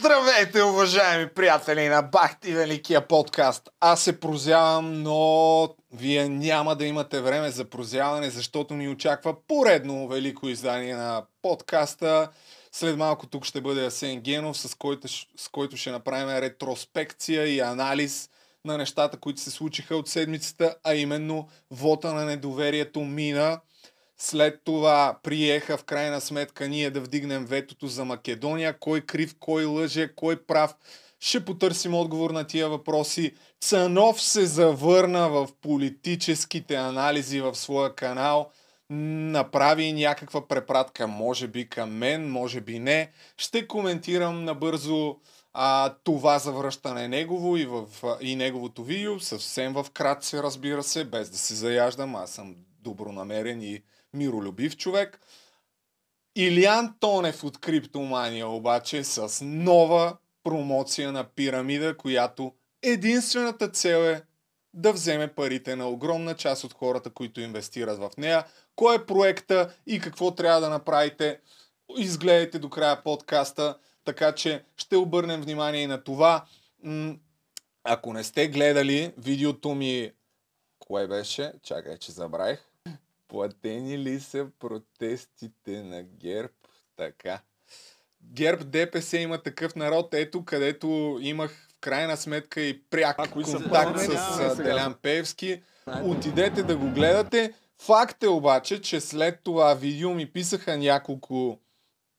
Здравейте, уважаеми приятели на Бахти Великия подкаст. Аз се прозявам, но вие няма да имате време за прозяване, защото ни очаква поредно велико издание на подкаста. След малко тук ще бъде Асен Генов, с който, с който ще направим ретроспекция и анализ на нещата, които се случиха от седмицата, а именно вота на недоверието мина след това приеха в крайна сметка ние да вдигнем ветото за Македония. Кой крив, кой лъже, кой прав. Ще потърсим отговор на тия въпроси. Цанов се завърна в политическите анализи в своя канал. Направи някаква препратка, може би към мен, може би не. Ще коментирам набързо а, това завръщане негово и, в, и неговото видео, съвсем в кратце, разбира се, без да се заяждам. Аз съм добронамерен и миролюбив човек. Илиан Тонев от Криптомания обаче с нова промоция на пирамида, която единствената цел е да вземе парите на огромна част от хората, които инвестират в нея. Кой е проекта и какво трябва да направите? Изгледайте до края подкаста, така че ще обърнем внимание и на това. Ако не сте гледали видеото ми, кое беше? Чакай, че забравих. Платени ли са протестите на ГЕРБ? Така. ГЕРБ ДПС има такъв народ, ето където имах в крайна сметка и пряк а, контакт с а, Делян Певски. Отидете да го гледате. Факт е обаче, че след това видео ми писаха няколко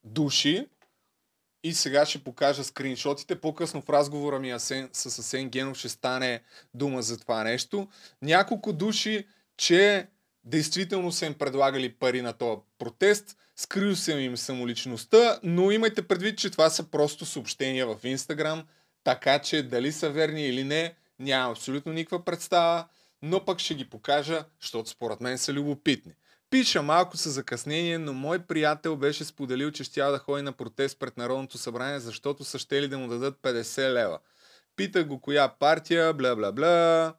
души и сега ще покажа скриншотите. По-късно в разговора ми Асен, с Асен Генов ще стане дума за това нещо. Няколко души, че Действително са им предлагали пари на този протест, скрил съм им самоличността, но имайте предвид, че това са просто съобщения в Инстаграм, така че дали са верни или не, нямам абсолютно никаква представа, но пък ще ги покажа, защото според мен са любопитни. Пиша малко с закъснение, но мой приятел беше споделил, че ще да ходи на протест пред Народното събрание, защото са щели да му дадат 50 лева. Питах го коя партия, бла бла бла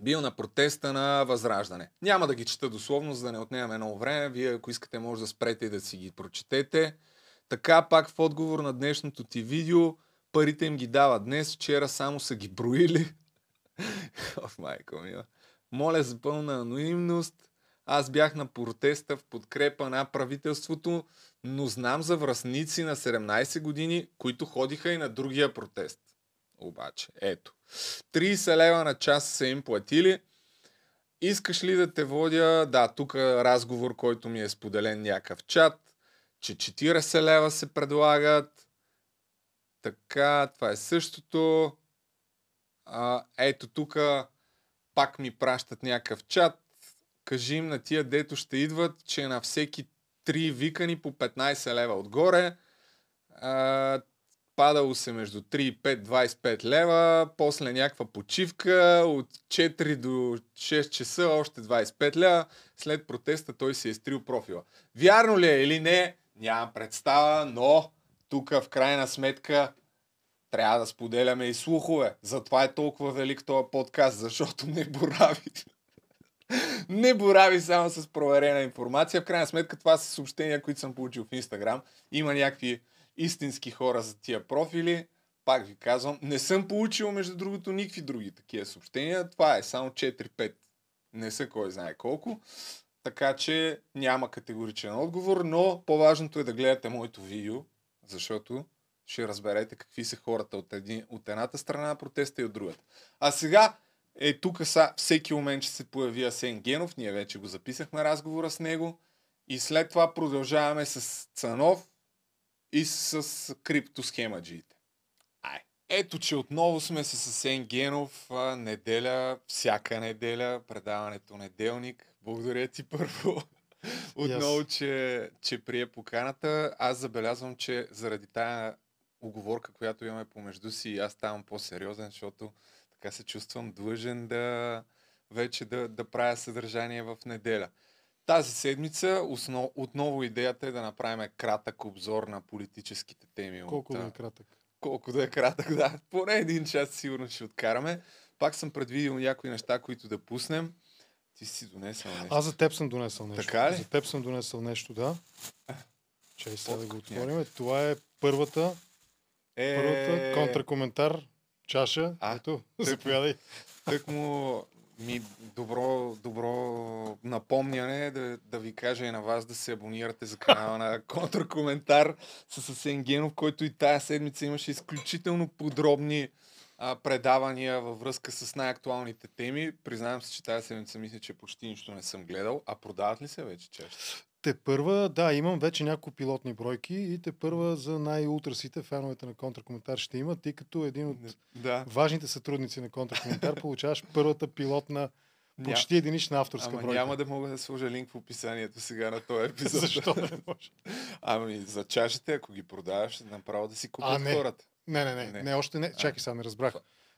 бил на протеста на Възраждане. Няма да ги чета дословно, за да не отнемаме много време. Вие, ако искате, може да спрете и да си ги прочетете. Така, пак в отговор на днешното ти видео, парите им ги дава днес, вчера само са ги броили. Оф, майко ми. Моля за пълна анонимност. Аз бях на протеста в подкрепа на правителството, но знам за връзници на 17 години, които ходиха и на другия протест. Обаче, ето. 30 лева на час са им платили. Искаш ли да те водя, да, тук разговор, който ми е споделен някакъв чат, че 40 лева се предлагат. Така, това е същото. А, ето тук пак ми пращат някакъв чат. Кажи им на тия, дето ще идват, че на всеки 3 викани по 15 лева отгоре. А, падало се между 3 и 5, 25 лева, после някаква почивка, от 4 до 6 часа още 25 лева, след протеста той се е стрил профила. Вярно ли е или не, нямам представа, но тук в крайна сметка трябва да споделяме и слухове. Затова е толкова велик този подкаст, защото не борави. не борави само с проверена информация. В крайна сметка това са съобщения, които съм получил в Инстаграм. Има някакви истински хора за тия профили. Пак ви казвам, не съм получил, между другото, никакви други такива съобщения. Това е само 4-5. Не са кой знае колко. Така че няма категоричен отговор, но по-важното е да гледате моето видео, защото ще разберете какви са хората от, един, от едната страна на протеста и от другата. А сега е тук са, всеки момент ще се появи Асен Генов, ние вече го записахме разговора с него и след това продължаваме с Цанов, и с криптосхемаджиите. Ай. Ето, че отново сме с Асен Генов. Неделя, всяка неделя, предаването неделник. Благодаря ти първо. Отново, yes. че, че прие поканата. Аз забелязвам, че заради тая оговорка, която имаме помежду си, аз ставам по-сериозен, защото така се чувствам длъжен да вече да, да правя съдържание в неделя. Тази седмица основ, отново идеята е да направим кратък обзор на политическите теми. Колко от, да е кратък? Колко да е кратък, да. Поне един час сигурно ще откараме. Пак съм предвидил някои неща, които да пуснем. Ти си донесъл нещо. Аз за теб съм донесъл нещо. Така ли? За теб съм донесъл нещо, да. Чай сега да го отворим. Това е първата Е... Първата контракоментар, чаша. А, Ето, заповядай. Тък му ми добро, добро напомняне да, да ви кажа и на вас да се абонирате за канала на Контракоментар с Асен Генов, който и тая седмица имаше изключително подробни а, предавания във връзка с най-актуалните теми. Признавам се, че тази седмица мисля, че почти нищо не съм гледал. А продават ли се вече чаще? Те първа, да, имам вече няколко пилотни бройки и те първа за най-ултрасите феновете на контракоментар ще има, тъй като един от Да. важните сътрудници на контракоментар получаваш първата пилотна почти единична авторска Ама бройка. няма да мога да сложа линк в описанието сега на този епизод. Защо не може? Ами за чашите, ако ги продаваш, направо да си купят А, не. хората. Не, не, не, Не. не, още не. Чакай сега, не разбрах.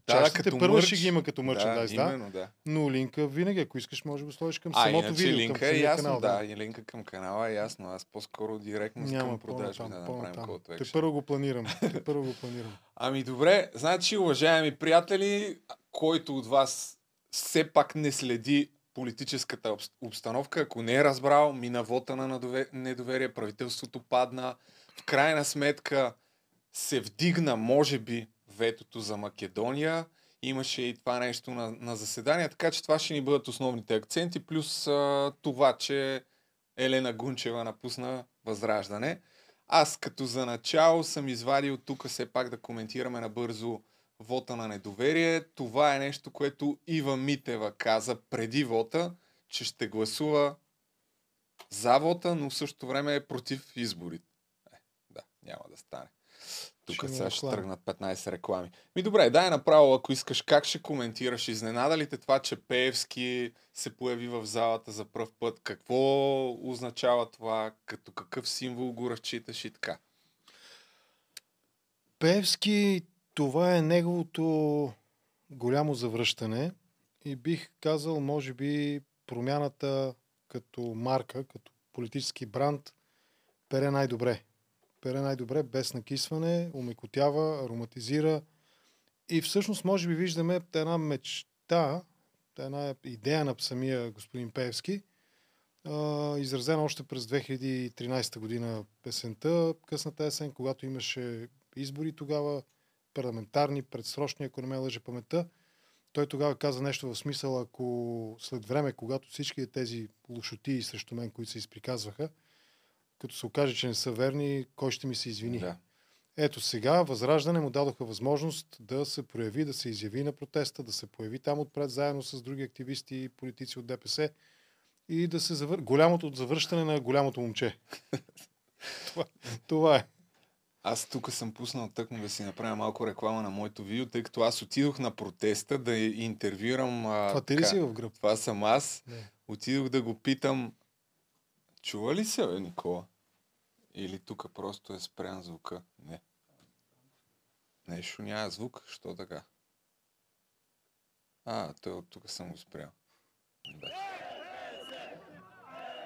Да, да, Чашите първа мърч. ще ги има като мърчендайз, да, именно, да. но линка винаги, ако искаш, може да го сложиш към А, самото иначе видео, линка към е ясно, канал. да. И линка към канала е ясно. Аз по-скоро директно Няма към продажби да направим по-натам. код Те първо го планирам. Те първо го планирам. Ами добре, значи, уважаеми приятели, който от вас все пак не следи политическата обс- обстановка, ако не е разбрал, мина вота на недоверие, правителството падна. В крайна сметка се вдигна, може би, ветото за Македония. Имаше и това нещо на, на заседание, така че това ще ни бъдат основните акценти, плюс а, това, че Елена Гунчева напусна Възраждане. Аз като за начало съм извадил тук все пак да коментираме набързо вота на недоверие. Това е нещо, което Ива Митева каза преди вота, че ще гласува за вота, но в същото време е против изборите. Е, да, няма да стане. Тук сега ще тръгнат 15 реклами. Ми добре, дай направо, ако искаш, как ще коментираш? Изненада ли те това, че Пеевски се появи в залата за пръв път? Какво означава това? Като какъв символ го разчиташ и така? Певски, това е неговото голямо завръщане и бих казал, може би, промяната като марка, като политически бранд, пере най-добре. Пере най-добре, без накисване, умекотява, ароматизира и всъщност може би виждаме една мечта, една идея на самия господин Певски, изразена още през 2013 година песента, късната есен, когато имаше избори тогава, парламентарни, предсрочни, ако не ме лъже паметта. Той тогава каза нещо в смисъл, ако след време, когато всички тези лошоти срещу мен, които се изприказваха, като се окаже, че не са верни, кой ще ми се извини? Да. Ето сега Възраждане му дадоха възможност да се прояви, да се изяви на протеста, да се появи там отпред заедно с други активисти и политици от ДПС и да се завър... голямото завръщане на голямото момче. това, това е. Аз тук съм пуснал тъкмо да си направя малко реклама на моето видео, тъй като аз отидох на протеста да интервюирам... А, Това ти ли си в гръб? Това съм аз. Не. Отидох да го питам, чува ли се, бе, Никола? Или тук просто е спрян звука? Не. Нещо няма звук, що така? А, той от тук съм го спрял. Да.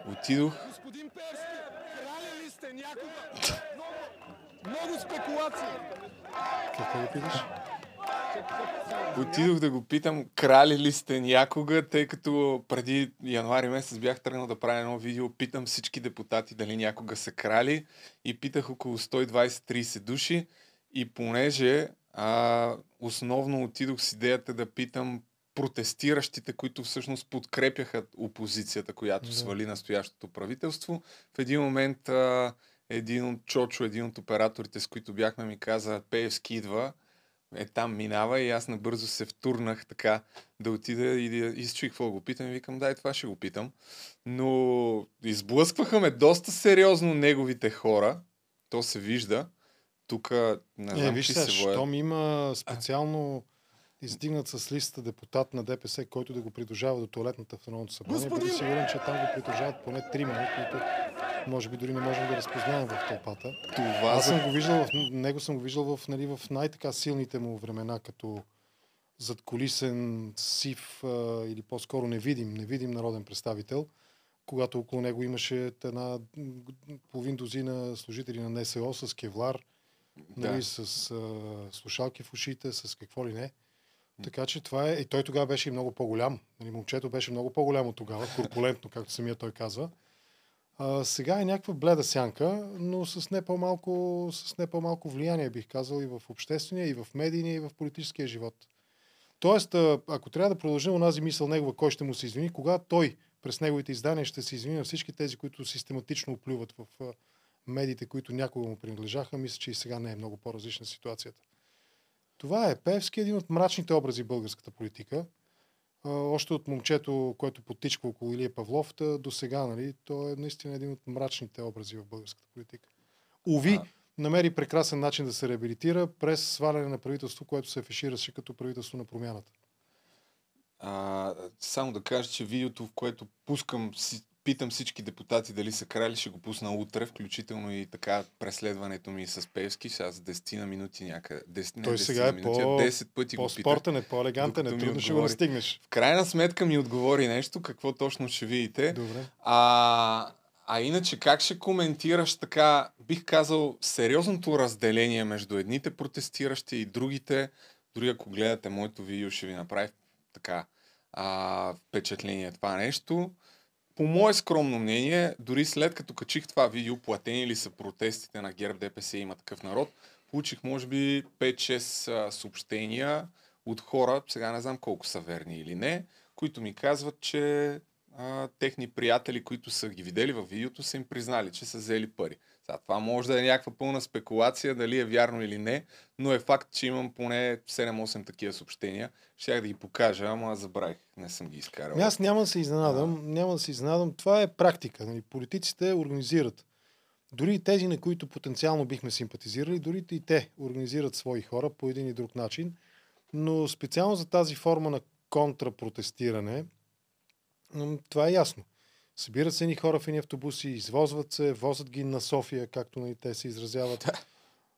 Отидох, Господин Перски, крали ли сте някога? Много, много спекулации. Какво го питаш? Отидох да го питам, крали ли сте някога, тъй като преди януари месец бях тръгнал да правя едно видео, питам всички депутати дали някога са крали и питах около 120-30 души и понеже а, основно отидох с идеята да питам протестиращите, които всъщност подкрепяха опозицията, която Да. свали настоящото правителство. В един момент а, един от Чочо, един от операторите, с които бяхме, ми каза, Пеевски идва, е там минава и аз набързо се втурнах така да отида и да изчуих какво го питам и викам, дай това ще го питам. Но изблъскваха ме доста сериозно неговите хора. То се вижда. Тук не Е, знам виж чи сега, се воят. щом има специално издигнат с листа депутат на ДПС, който да го придружава до туалетната в Народното събрание, Господин! бъде сигурен, че там го придружават поне трима, които може би дори не можем да разпознаем в тълпата. Това Аз съм го виждал, в него съм го виждал в, нали, в най-така силните му времена, като задколисен, сив а, или по-скоро невидим, невидим народен представител, когато около него имаше една половин дозина служители на НСО с кевлар, нали, Да. с а, слушалки в ушите, с какво ли не. Така че това е. И той тогава беше и много по-голям. Нали, момчето беше много по-голямо тогава, корпулентно, както самия той казва. А, сега е някаква бледа сянка, но с не, по-малко, с не по-малко влияние, бих казал, и в обществения, и в медийния, и в политическия живот. Тоест, ако трябва да продължим онази мисъл негова, кой ще му се извини, кога той през неговите издания ще се извини на всички тези, които систематично оплюват в медиите, които някога му принадлежаха, мисля, че и сега не е много по-различна ситуацията. Това е Певски, един от мрачните образи в българската политика. Още от момчето, което потичва около Илия Павлов, до сега, нали, то е наистина един от мрачните образи в българската политика. Уви, А. намери прекрасен начин да се реабилитира през сваляне на правителство, което се афишираше като правителство на промяната. А, само да кажа, че видеото, в което пускам, си, питам всички депутати дали са крали, ще го пусна утре, включително и така преследването ми с Певски, сега за 10 на минути някъде. 10, не Той 10 сега е минути, по- 10 пъти го питах. По-спортен е, по-елегантен е, трудно ще го настигнеш. В крайна сметка ми отговори нещо, какво точно ще видите. Добре. А, а иначе как ще коментираш така, бих казал, сериозното разделение между едните протестиращи и другите, дори ако гледате моето видео, ще ви направи така а, впечатление това нещо. По мое скромно мнение, дори след като качих това видео, платени ли са протестите на ГЕРБ, ДПС и има такъв народ, получих може би 5-6 а, съобщения от хора, сега не знам колко са верни или не, които ми казват, че а, техни приятели, които са ги видели във видеото, са им признали, че са взели пари. Сега, това може да е някаква пълна спекулация, дали е вярно или не, но е факт, че имам поне 7-8 такива съобщения. Щях да ги покажа, ама забравих, не съм ги изкарал. Аз няма да се изненадам, няма да се изненадам. Това е практика. Нали? Политиците организират. Дори и тези, на които потенциално бихме симпатизирали, дори и те организират свои хора по един и друг начин. Но специално за тази форма на контрапротестиране, това е ясно. Събират се ни хора в едни автобуси, извозват се, возят ги на София, както нали, те се изразяват.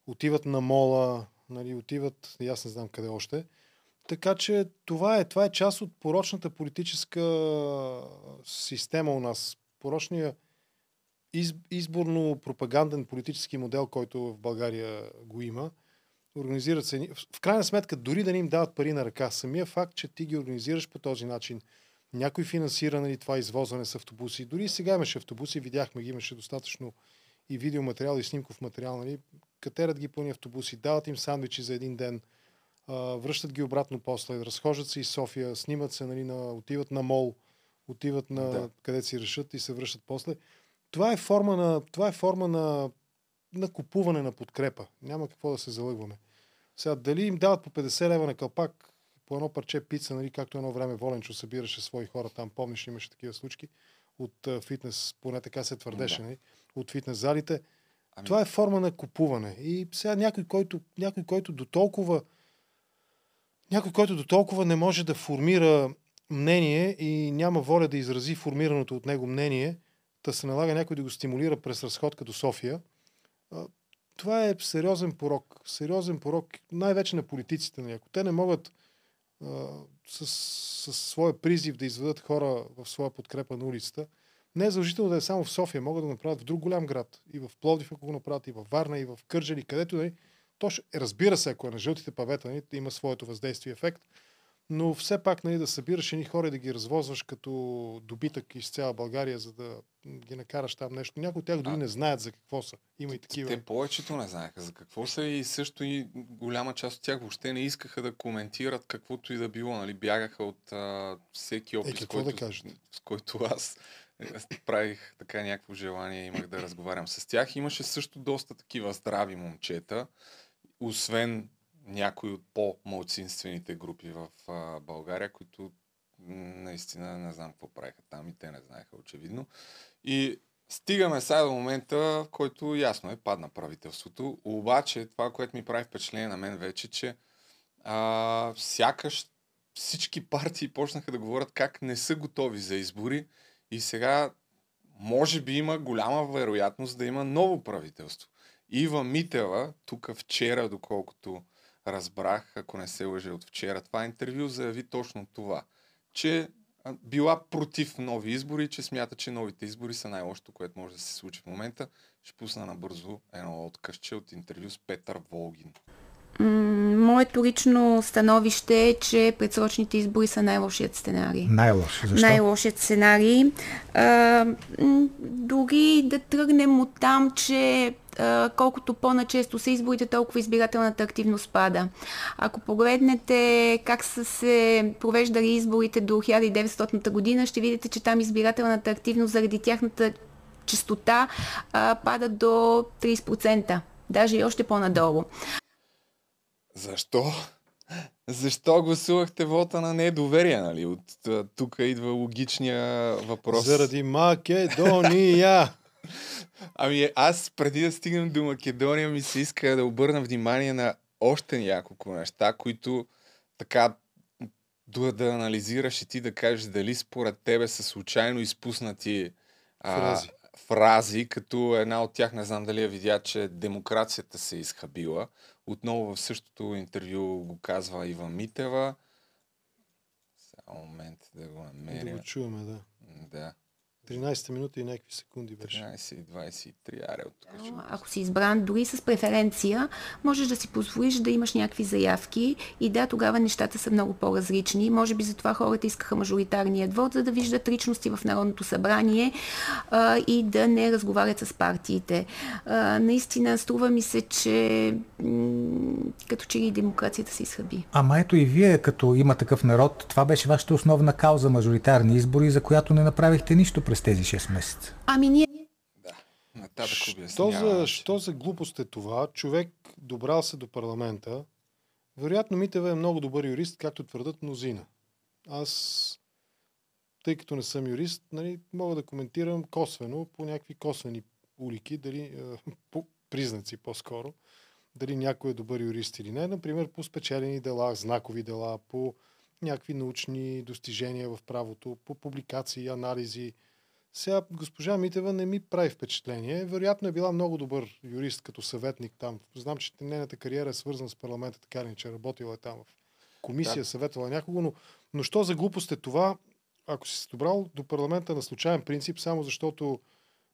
Отиват на мола, нали, отиват, аз не знам къде още. Така че това е, това е част от порочната политическа система у нас. Порочния из, изборно-пропаганден политически модел, който в България го има. Организират се. в крайна сметка, дори да не им дават пари на ръка, самия факт, че ти ги организираш по този начин, някой финансира нали, това извозване с автобуси. Дори и сега имаше автобуси, видяхме ги, имаше достатъчно и видеоматериал, и снимков материал. Нали. Катерят ги пълни автобуси, дават им сандвичи за един ден, а, връщат ги обратно после, разхождат се из София, снимат се, нали, на, отиват на мол, отиват на Да. къде си решат и се връщат после. Това е форма на, това е форма на, на купуване на подкрепа. Няма какво да се залъгваме. Сега, дали им дават по 50 лева на кълпак, по едно парче пица, нали, както едно време Воленчо събираше свои хора там, помниш, имаше такива случки от фитнес, поне така се твърдеше, Да. нали, от фитнес залите. Ами- Това е форма на купуване. И сега някой, който, някой, който до толкова някой, който до толкова не може да формира мнение и няма воля да изрази формираното от него мнение, да се налага някой да го стимулира през разходка до София, това е сериозен порок. Сериозен порок, най-вече на политиците. нали. Ако те не могат с, с своя призив да изведат хора в своя подкрепа на улицата, не е задължително да е само в София, могат да направят в друг голям град. И в Пловдив, ако го направят, и в Варна, и в Кърджали, където нали, то ще, разбира се, ако е на жълтите павета, нали, има своето въздействие и ефект, но все пак нали, да събираш едни хора и да ги развозваш като добитък из цяла България, за да ги накараш там нещо. Някои от тях дори А. не знаят за какво са. Има и такива. Те повечето не знаеха за какво са и също и голяма част от тях въобще не искаха да коментират каквото и да било. Нали? Бягаха от а, всеки опит, Е, който, да кажат? с който аз е, правих така някакво желание, имах да разговарям с тях. Имаше също доста такива здрави момчета, освен някои от по-малцинствените групи в а, България, които наистина не знам какво правиха там и те не знаеха очевидно. И стигаме сега до момента, в който ясно е, падна правителството. Обаче това, което ми прави впечатление на мен вече, че а, сякаш всички партии почнаха да говорят как не са готови за избори и сега може би има голяма вероятност да има ново правителство. Ива Митева, тук вчера, доколкото разбрах, ако не се лъжа от вчера, това интервю заяви точно това, че била против нови избори, че смята, че новите избори са най-лошото, което може да се случи в момента. Ще пусна набързо едно откъсче от интервю с Петър Волгин. Моето лично становище е, че предсрочните избори са най-лошият сценарий. Най-лош. Защо? Най-лошият сценарий. А, дори да тръгнем от там, че колкото по-начесто са изборите, толкова избирателната активност пада. Ако погледнете как са се провеждали изборите до 1900 година, ще видите, че там избирателната активност заради тяхната частота пада до 30%, даже и още по-надолу. Защо? Защо гласувахте вота на недоверие, нали? От тук идва логичния въпрос. Заради Македония! Ами аз преди да стигнем до Македония ми се иска да обърна внимание на още няколко неща, които така да, да анализираш и ти да кажеш дали според тебе са случайно изпуснати а, Фрази. фрази, като една от тях, не знам дали я видя, че демокрацията се е изхабила. Отново в същото интервю го казва Ива Митева. Сега момент да го Да намеря. го чуваме, да. Да. 13 минути и някакви секунди беше. 13 и 23, аре от тук. ще Ако си избран дори с преференция, можеш да си позволиш да имаш някакви заявки и да, тогава нещата са много по-различни. Може би затова хората искаха мажоритарният вод, за да виждат личности в Народното събрание а, и да не разговарят с партиите. А, наистина, струва ми се, че м- като че ли демокрацията се изхъби. Ама ето и вие, като има такъв народ, това беше вашата основна кауза мажоритарни избори, за която не направихте нищо през тези 6 месеца. Ами ние Нататък Що за, що за глупост е това? Човек добрал се до парламента. Вероятно Митева е много добър юрист, както твърдат мнозина. Аз, тъй като не съм юрист, нали, мога да коментирам косвено, по някакви косвени улики, дали, е, по признаци по-скоро, дали някой е добър юрист или не. Например, по спечелени дела, знакови дела, по някакви научни достижения в правото, по публикации, анализи, сега госпожа Митева не ми прави впечатление. Вероятно е била много добър юрист като съветник там. Знам, че нейната кариера е свързана с парламента, така или иначе работила е там в комисия, Да. съветвала някого, но, но що за глупост е това, ако си се добрал до парламента на случайен принцип, само защото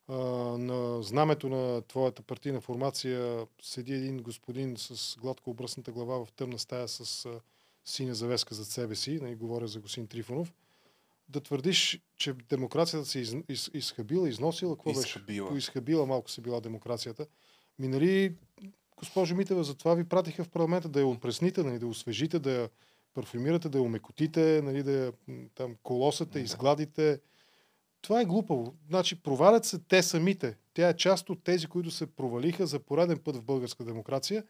а, на знамето на твоята партийна формация седи един господин с гладко обръсната глава в тъмна стая с а, синя завеска зад себе си, нали, говоря за господин Трифонов, да твърдиш, че демокрацията се из, из, изхабила, износила, какво Изхабила. беше? Изхабила малко се била демокрацията. Ми нали, госпожо Митева, затова ви пратиха в парламента да я опресните, нали, да я освежите, да я парфюмирате, да я умекотите, нали, да я там колосате, Да. изгладите. Това е глупаво. Значи провалят се те самите. Тя е част от тези, които се провалиха за пореден път в българска демокрация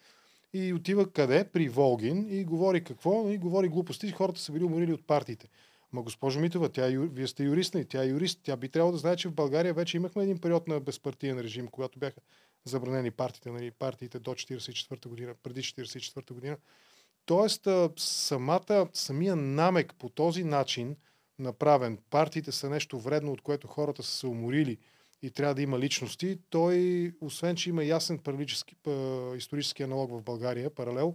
и отива къде? При Волгин и говори какво? И говори глупости. Хората са били уморили от партиите. Ма госпожо Митова, тя вие сте юрист, нали? тя е юрист. Тя би трябвало да знае, че в България вече имахме един период на безпартиен режим, когато бяха забранени партиите, нали? партиите до 1944 година, преди 1944 година. Тоест, самата, самия намек по този начин направен, партиите са нещо вредно, от което хората са се уморили и трябва да има личности, той, освен че има ясен исторически аналог в България, паралел,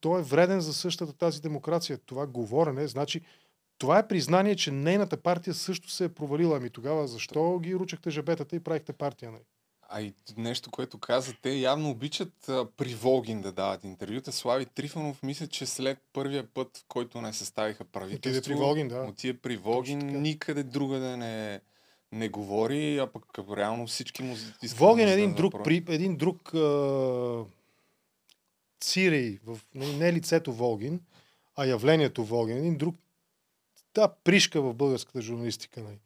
той е вреден за същата тази демокрация. Това говорене, значи, това е признание, че нейната партия също се е провалила. Ами тогава защо ги ручахте жабетата и правихте партия? Нали? А и нещо, което каза, те явно обичат а, при Волгин да дават интервюта. Слави Трифонов мисля, че след първия път, в който не съставиха правителство, Отиде при Волгин, да. отиде при Волгин, никъде друга да не, не говори, а пък реално всички му Волгин да е един зададат друг, при, един друг а, цирей, в, не, не лицето Волгин, а явлението Волгин. Един друг, да, пришка в българската журналистика. Нали.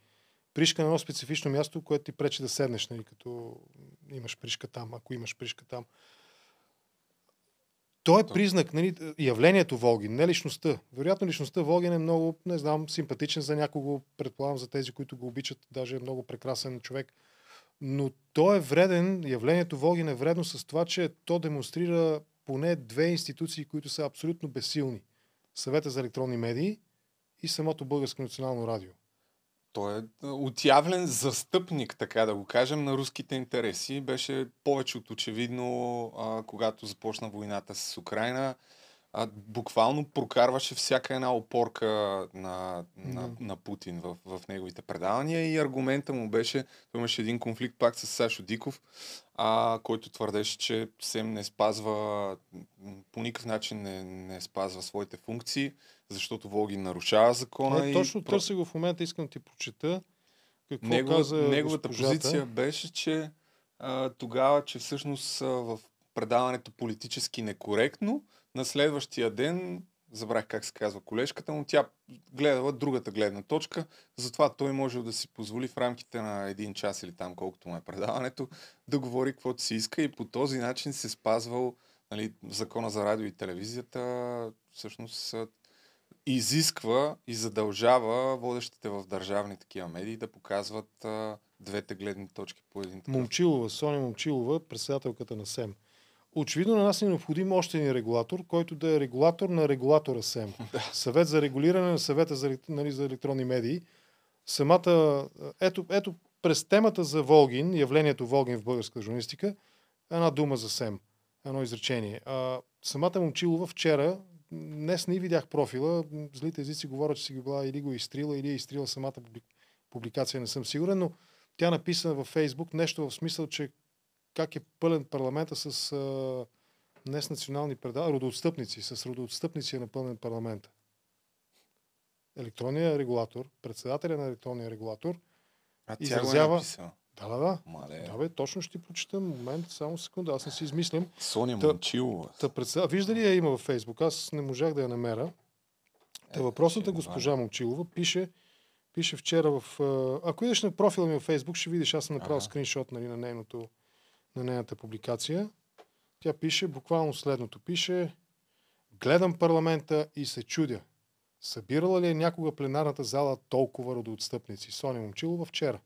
Пришка на едно специфично място, което ти пречи да седнеш, нали, като имаш пришка там, ако имаш пришка там. То е признак, нали, явлението Волгин, не личността. Вероятно личността Волгин е много, не знам, симпатичен за някого, предполагам за тези, които го обичат, даже е много прекрасен човек. Но то е вреден, явлението Волгин е вредно с това, че то демонстрира поне две институции, които са абсолютно безсилни. Съвета за електронни медии и самото Българско национално радио. Той е а, отявлен застъпник, така да го кажем, на руските интереси. Беше повече от очевидно, а, когато започна войната с Украина. А, буквално прокарваше всяка една опорка на, на, Да. на Путин в, в неговите предавания и аргумента му беше, той имаше един конфликт пак с Сашо Диков, а, който твърдеше, че СЕМ не спазва по никакъв начин не, не спазва своите функции, защото Волгин нарушава закона. Е, и точно про- търся го в момента, искам да ти прочета. Какво Негова, каза неговата госпожата. позиция беше, че а, тогава, че всъщност а, в предаването политически некоректно, на следващия ден, забрах как се казва колежката му, тя гледала другата гледна точка, затова той може да си позволи в рамките на един час или там колкото му е предаването, да говори каквото си иска и по този начин се спазвал нали, закона за радио и телевизията, всъщност изисква и задължава водещите в държавни такива медии да показват а, двете гледни точки по един такъв. Момчилова, Соня Момчилова, председателката на СЕМ. Очевидно на нас е необходим още един регулатор, който да е регулатор на регулатора СЕМ. Съвет за регулиране на съвета за, нали, за електронни медии. Самата, ето, ето през темата за Волгин, явлението Волгин в българска журналистика, една дума за СЕМ. Едно изречение. А, самата Момчилова вчера, днес не видях профила, злите езици говорят, че си го била или го изтрила, или е изтрила самата публи- публикация, не съм сигурен, но тя написа във Фейсбук нещо в смисъл, че как е пълен парламента с а, не с национални предавания, родоотстъпници, с родоотстъпници е напълнен парламента. Електронният регулатор, председателя на електронния регулатор, а тя го е изразява- написала. Да, да, да. Мале. Да, бе, точно ще ти прочета. Момент, само секунда, аз не си измислям. Соня Та- Момчилова. Та председател... Вижда ли я има във Фейсбук? Аз не можах да я намеря. Та Е, въпросната ще госпожа Момчилова пише, пише вчера в... Ако идеш на профила ми във Фейсбук, ще видиш, аз съм направил Ага. скриншот нали, на, нейното, на нейната публикация. Тя пише буквално следното. Пише Гледам парламента и се чудя. Събирала ли е някога пленарната зала толкова родоотстъпници? Соня Момчилова вчера.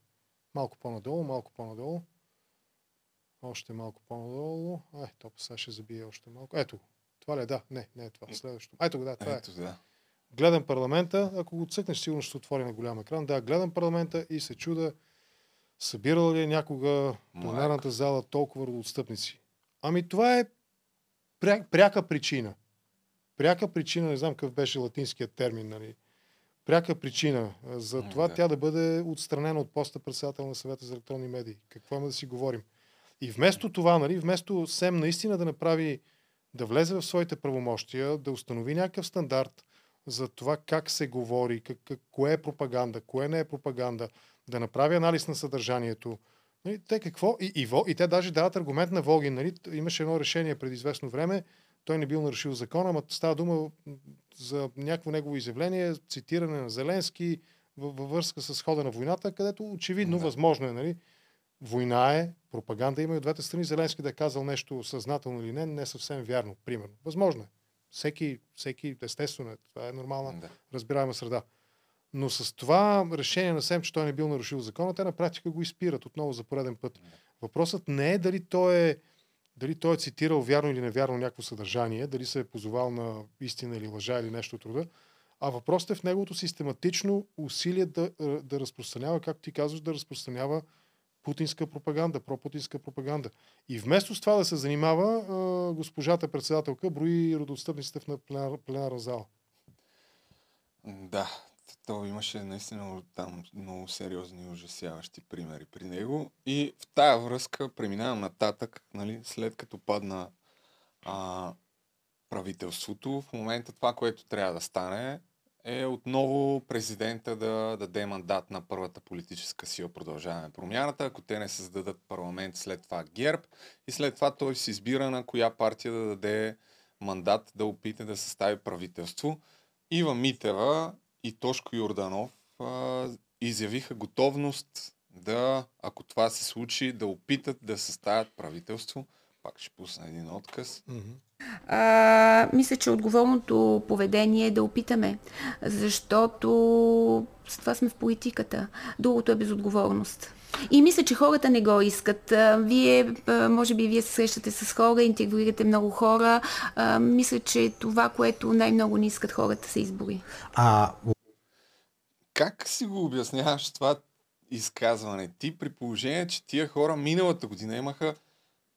Малко по-надолу, малко по-надолу. Още малко по-надолу. Ай, то сега ще забие още малко. Ето, това ли е? Да, не, не е това. Следващото. Ето го, да, това е. Ето, да. Гледам парламента, ако го цъкнеш, сигурно ще отвори на голям екран. Да, гледам парламента и се чуда, събирала ли е някога пленарната зала толкова родоотстъпници. Ами това е пря, пряка причина. Пряка причина, не знам какъв беше латинският термин, нали? Пряка причина за това да. тя да бъде отстранена от поста председател на съвета за електронни медии. Какво има да си говорим? И вместо това, нали, вместо СЕМ наистина да направи, да влезе в своите правомощия, да установи някакъв стандарт за това как се говори, как, как, кое е пропаганда, кое не е пропаганда, да направи анализ на съдържанието. Нали, те какво? И, и, Во- и те даже дават аргумент на Волгин. Нали? Имаше едно решение преди известно време, той не бил нарушил закона, ама става дума за някакво негово изявление, цитиране на Зеленски във, връзка с хода на войната, където очевидно, Да. възможно е, нали? Война е, пропаганда има и от двете страни. Зеленски да е казал нещо съзнателно или не, не е съвсем вярно, примерно. Възможно е. Всеки, всеки естествено е. Това е нормална да. разбираема среда. Но с това решение на СЕМ, че той не бил нарушил закона, те на практика го изпират отново за пореден път. Въпросът не е дали той е, дали той е цитирал вярно или невярно някакво съдържание, дали се е позовал на истина или лъжа или нещо от рода, а въпросът е в неговото систематично усилие да, да разпространява, както ти казваш, да разпространява путинска пропаганда, пропутинска пропаганда. И вместо с това да се занимава, а, госпожата председателка брои родоотстъпниците в на пленар, пленарна зала. Да, то имаше наистина там много сериозни и ужасяващи примери при него. И в тая връзка преминавам нататък, нали, след като падна а, правителството. В момента това, което трябва да стане е отново президента да даде мандат на първата политическа сила Продължаваме промяната, ако те не създадат парламент, след това ГЕРБ и след това той се избира на коя партия да даде мандат да опита да състави правителство. Ива Митева и Тошко Йорданов а, изявиха готовност да, ако това се случи, да опитат да съставят правителство. Пак ще пусна един отказ. А, мисля, че отговорното поведение е да опитаме, защото с това сме в политиката. Другото е безотговорност. И мисля, че хората не го искат. Вие, може би, вие се срещате с хора, интервюирате много хора. Мисля, че това, което най-много не искат хората, са избори. А Как си го обясняваш това изказване ти при положение, че тия хора миналата година имаха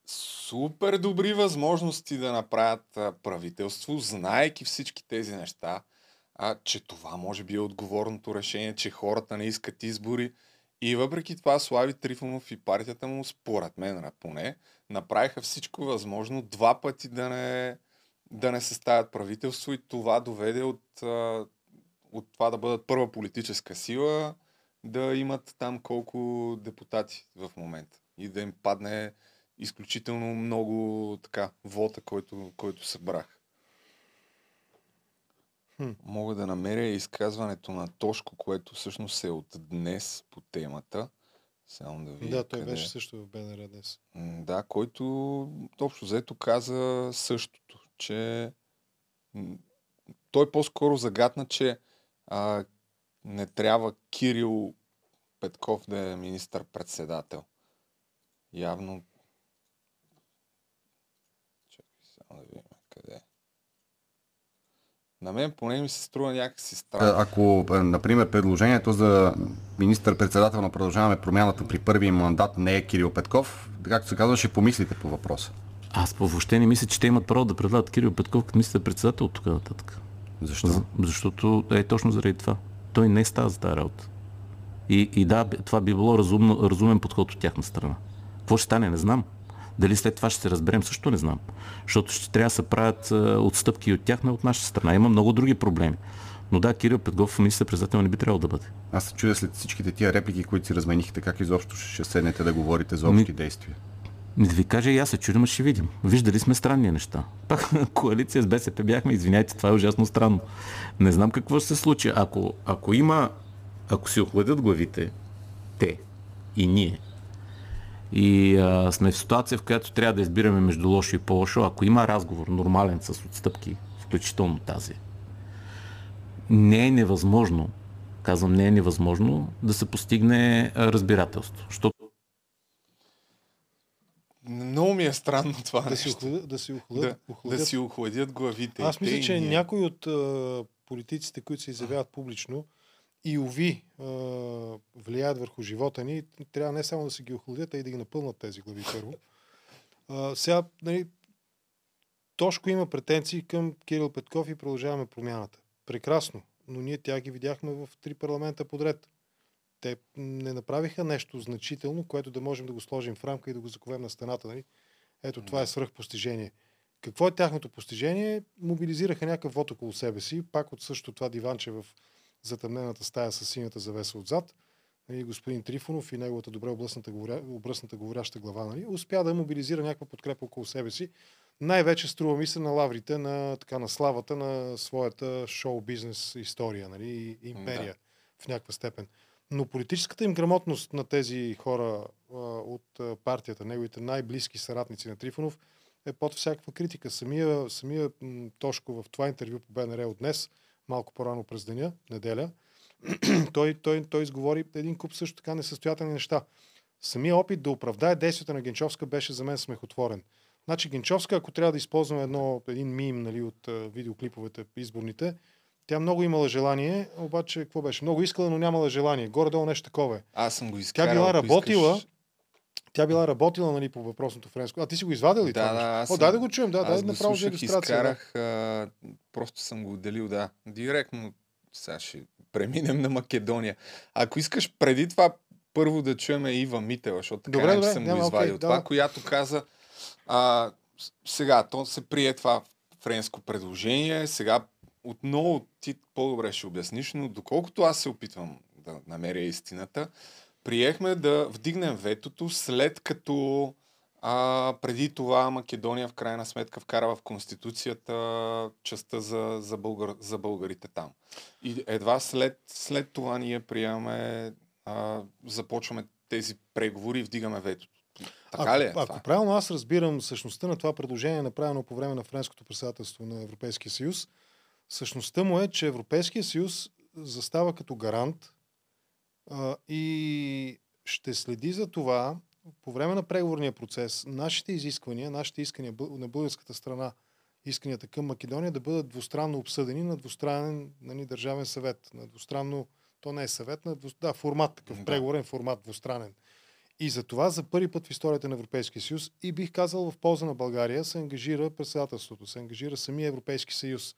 супер добри възможности да направят правителство, знаеки всички тези неща, а, че това може би е отговорното решение, че хората не искат избори. И въпреки това Слави Трифонов и партията му, според мен поне, направиха всичко възможно два пъти да не, да не съставят правителство и това доведе от, от това да бъдат първа политическа сила, да имат там колко депутати в момента и да им падне изключително много така вота, който, който събрах. Хм. Мога да намеря изказването на Тошко, което всъщност е от днес по темата. Само да видя Да, той къде беше също в БНР днес. Да, който общо взето каза същото, че той по-скоро загадна, че а, не трябва Кирил Петков да е министър-председател. Явно. Чакай само да видим къде е. На мен поне ми се струва някакси странно. Ако, е, например, предложението за министър-председател на продължаваме промяната при първи мандат не е Кирил Петков, както се казва, ще помислите по въпроса. Аз въобще не мисля, че те имат право да предлагат Кирил Петков като мисля председател от тук нататък. Защо? За- Защото е точно заради това. Той не става за тази работа. И, и да, това би било разумно, разумен подход от тяхна страна. Какво ще стане, не знам. Дали след това ще се разберем, също не знам. Защото ще трябва да се правят а, отстъпки от тяхна, от наша страна. Има много други проблеми. Но да, Кирил Петков министър председател не би трябвало да бъде. Аз се чудя след всичките тия реплики, които си разменихте, как изобщо ще седнете да говорите за Ми- общи действия. Да ви кажа и аз се чудим, ще видим. Виждали сме странни неща. Пак коалиция с БСП бяхме, извиняйте, това е ужасно странно. Не знам какво ще се случи. Ако, ако има, ако си охладят главите, те и ние, и а, сме в ситуация, в която трябва да избираме между лошо и по-лошо, ако има разговор нормален с отстъпки, включително тази, не е невъзможно, казвам не е невъзможно, да се постигне разбирателство. Защото Много ми е странно това Да си нещо. охладят. Да си Да, охладят, да охладят. си охладят главите. Аз мисля, че ние. някои от а, политиците, които се изявяват публично и уви а, влияят върху живота ни, трябва не само да си ги охладят, а и да ги напълнат тези глави първо. А, сега, нали, Тошко има претенции към Кирил Петков и продължаваме промяната. Прекрасно, но ние тя ги видяхме в три парламента подред. Те не направиха нещо значително, което да можем да го сложим в рамка и да го заковем на стената. Нали? Ето, това е свръхпостижение. Какво е тяхното постижение? Мобилизираха някакъв вод около себе си, пак от също това диванче в затъмнената стая с синята завеса отзад. Нали, господин Трифонов и неговата добре облъсната, говоря, обръсната говоряща глава нали, успя да мобилизира някаква подкрепа около себе си. Най-вече струва ми се на лаврите на, така, на славата на своята шоу-бизнес история нали, и империя в някаква степен. Но политическата им грамотност на тези хора а, от а, партията, неговите най-близки съратници на Трифонов, е под всякаква критика. Самия, самия м, Тошко в това интервю по БНР от днес, малко по-рано през деня, неделя, той, той, той изговори един куп също така несъстоятелни неща. Самия опит да оправдае действията на Генчовска беше за мен смехотворен. Значи Генчовска, ако трябва да използваме едно, един мим нали, от а, видеоклиповете изборните, тя много имала желание, обаче какво беше? Много искала, но нямала желание. Горе-долу нещо такова е. Аз съм го Тя изкарал. била ако работила, искаш. тя била работила нали, по въпросното френско. А ти си го извадил ли Да, това? да, аз О, съм- дай да го чуем, да, дай Аз го направо за иллюстрация. да. изкарах, а, просто съм го отделил, да. Директно сега ще преминем на Македония. Ако искаш преди това първо да чуем Ива Митева, защото така Добре, добре, съм няма, го извадил. окей, това, да. която каза а, сега, то се прие това френско предложение, сега отново ти по-добре ще обясниш, но доколкото аз се опитвам да намеря истината, приехме да вдигнем ветото след като а, преди това Македония в крайна сметка вкара в Конституцията частта за, за, българ, за българите там. И едва след, след това ние приемаме, а, започваме тези преговори и вдигаме ветото. Така ако, ли е това? Ако правилно аз разбирам същността на това предложение, направено по време на френското председателство на Европейския съюз, същността му е, че Европейския съюз застава като гарант а, и ще следи за това по време на преговорния процес нашите изисквания, нашите искания на българската страна, исканията към Македония да бъдат двустранно обсъдени на двустранен нали, държавен съвет. На двустранно, то не е съвет, на дву, да, формат, такъв Да. преговорен формат, двустранен. И за това за първи път в историята на Европейския съюз и бих казал в полза на България се ангажира председателството, се ангажира самия Европейски съюз.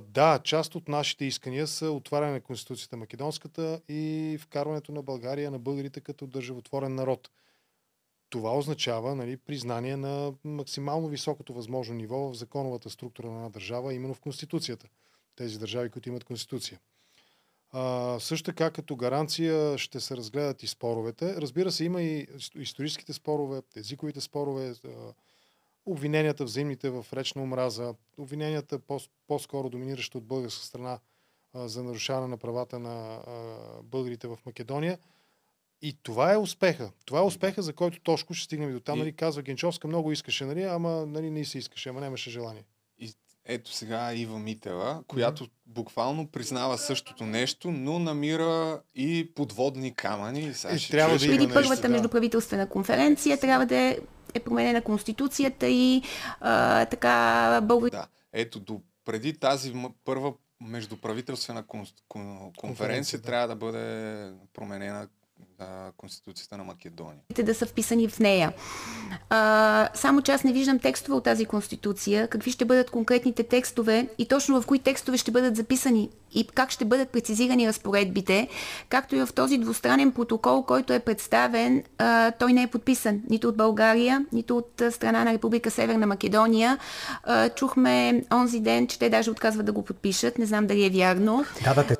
Да, част от нашите искания са отваряне на Конституцията македонската и вкарването на България на българите като държавотворен народ. това означава нали, признание на максимално високото възможно ниво в законовата структура на една държава, именно в Конституцията. Тези държави, които имат Конституция. А, също така, като гаранция ще се разгледат и споровете. Разбира се, има и историческите спорове, езиковите спорове, обвиненията взаимните в речна омраза, обвиненията по- по-скоро доминиращи от българска страна а, за нарушаване на правата на а, българите в Македония. И това е успеха. Това е успеха, за който Тошко ще стигнем и до там. И- Нали, казва Генчовска много искаше, нали, ама нали, не се искаше, ама нямаше желание. Ето сега Ива Митева, която буквално признава същото нещо, но намира и подводни камъни. И сега Е, ще трябва да Преди нещо, първата да. междуправителствена конференция трябва да е, е променена конституцията и а, така българите Да, ето до преди тази първа междуправителствена кон, кон, конференция, Конференция, да. трябва да бъде променена а, Конституцията на Македония. да са вписани в нея. А, само че аз не виждам текстове от тази конституция, какви ще бъдат конкретните текстове и точно в кои текстове ще бъдат записани и как ще бъдат прецизирани разпоредбите, както и в този двустранен протокол, който е представен, а, той не е подписан нито от България, нито от страна на Република Северна Македония. А, чухме онзи ден, че те даже отказват да го подпишат, не знам дали е вярно. Да, да, те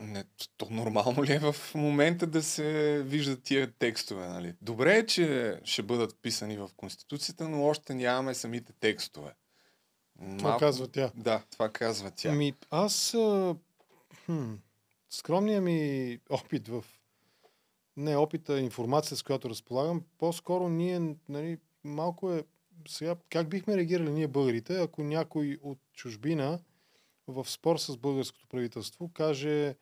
не, то нормално ли е в момента да се виждат тия текстове? Нали? Добре е, че ще бъдат писани в Конституцията, но още нямаме самите текстове. Това казва тя. Да, това казва тя. Ами, аз... А, хм, скромният ми опит в... Не опита, информация, с която разполагам, по-скоро ние, нали, малко е... Сега, как бихме реагирали ние българите, ако някой от чужбина в спор с българското правителство каже,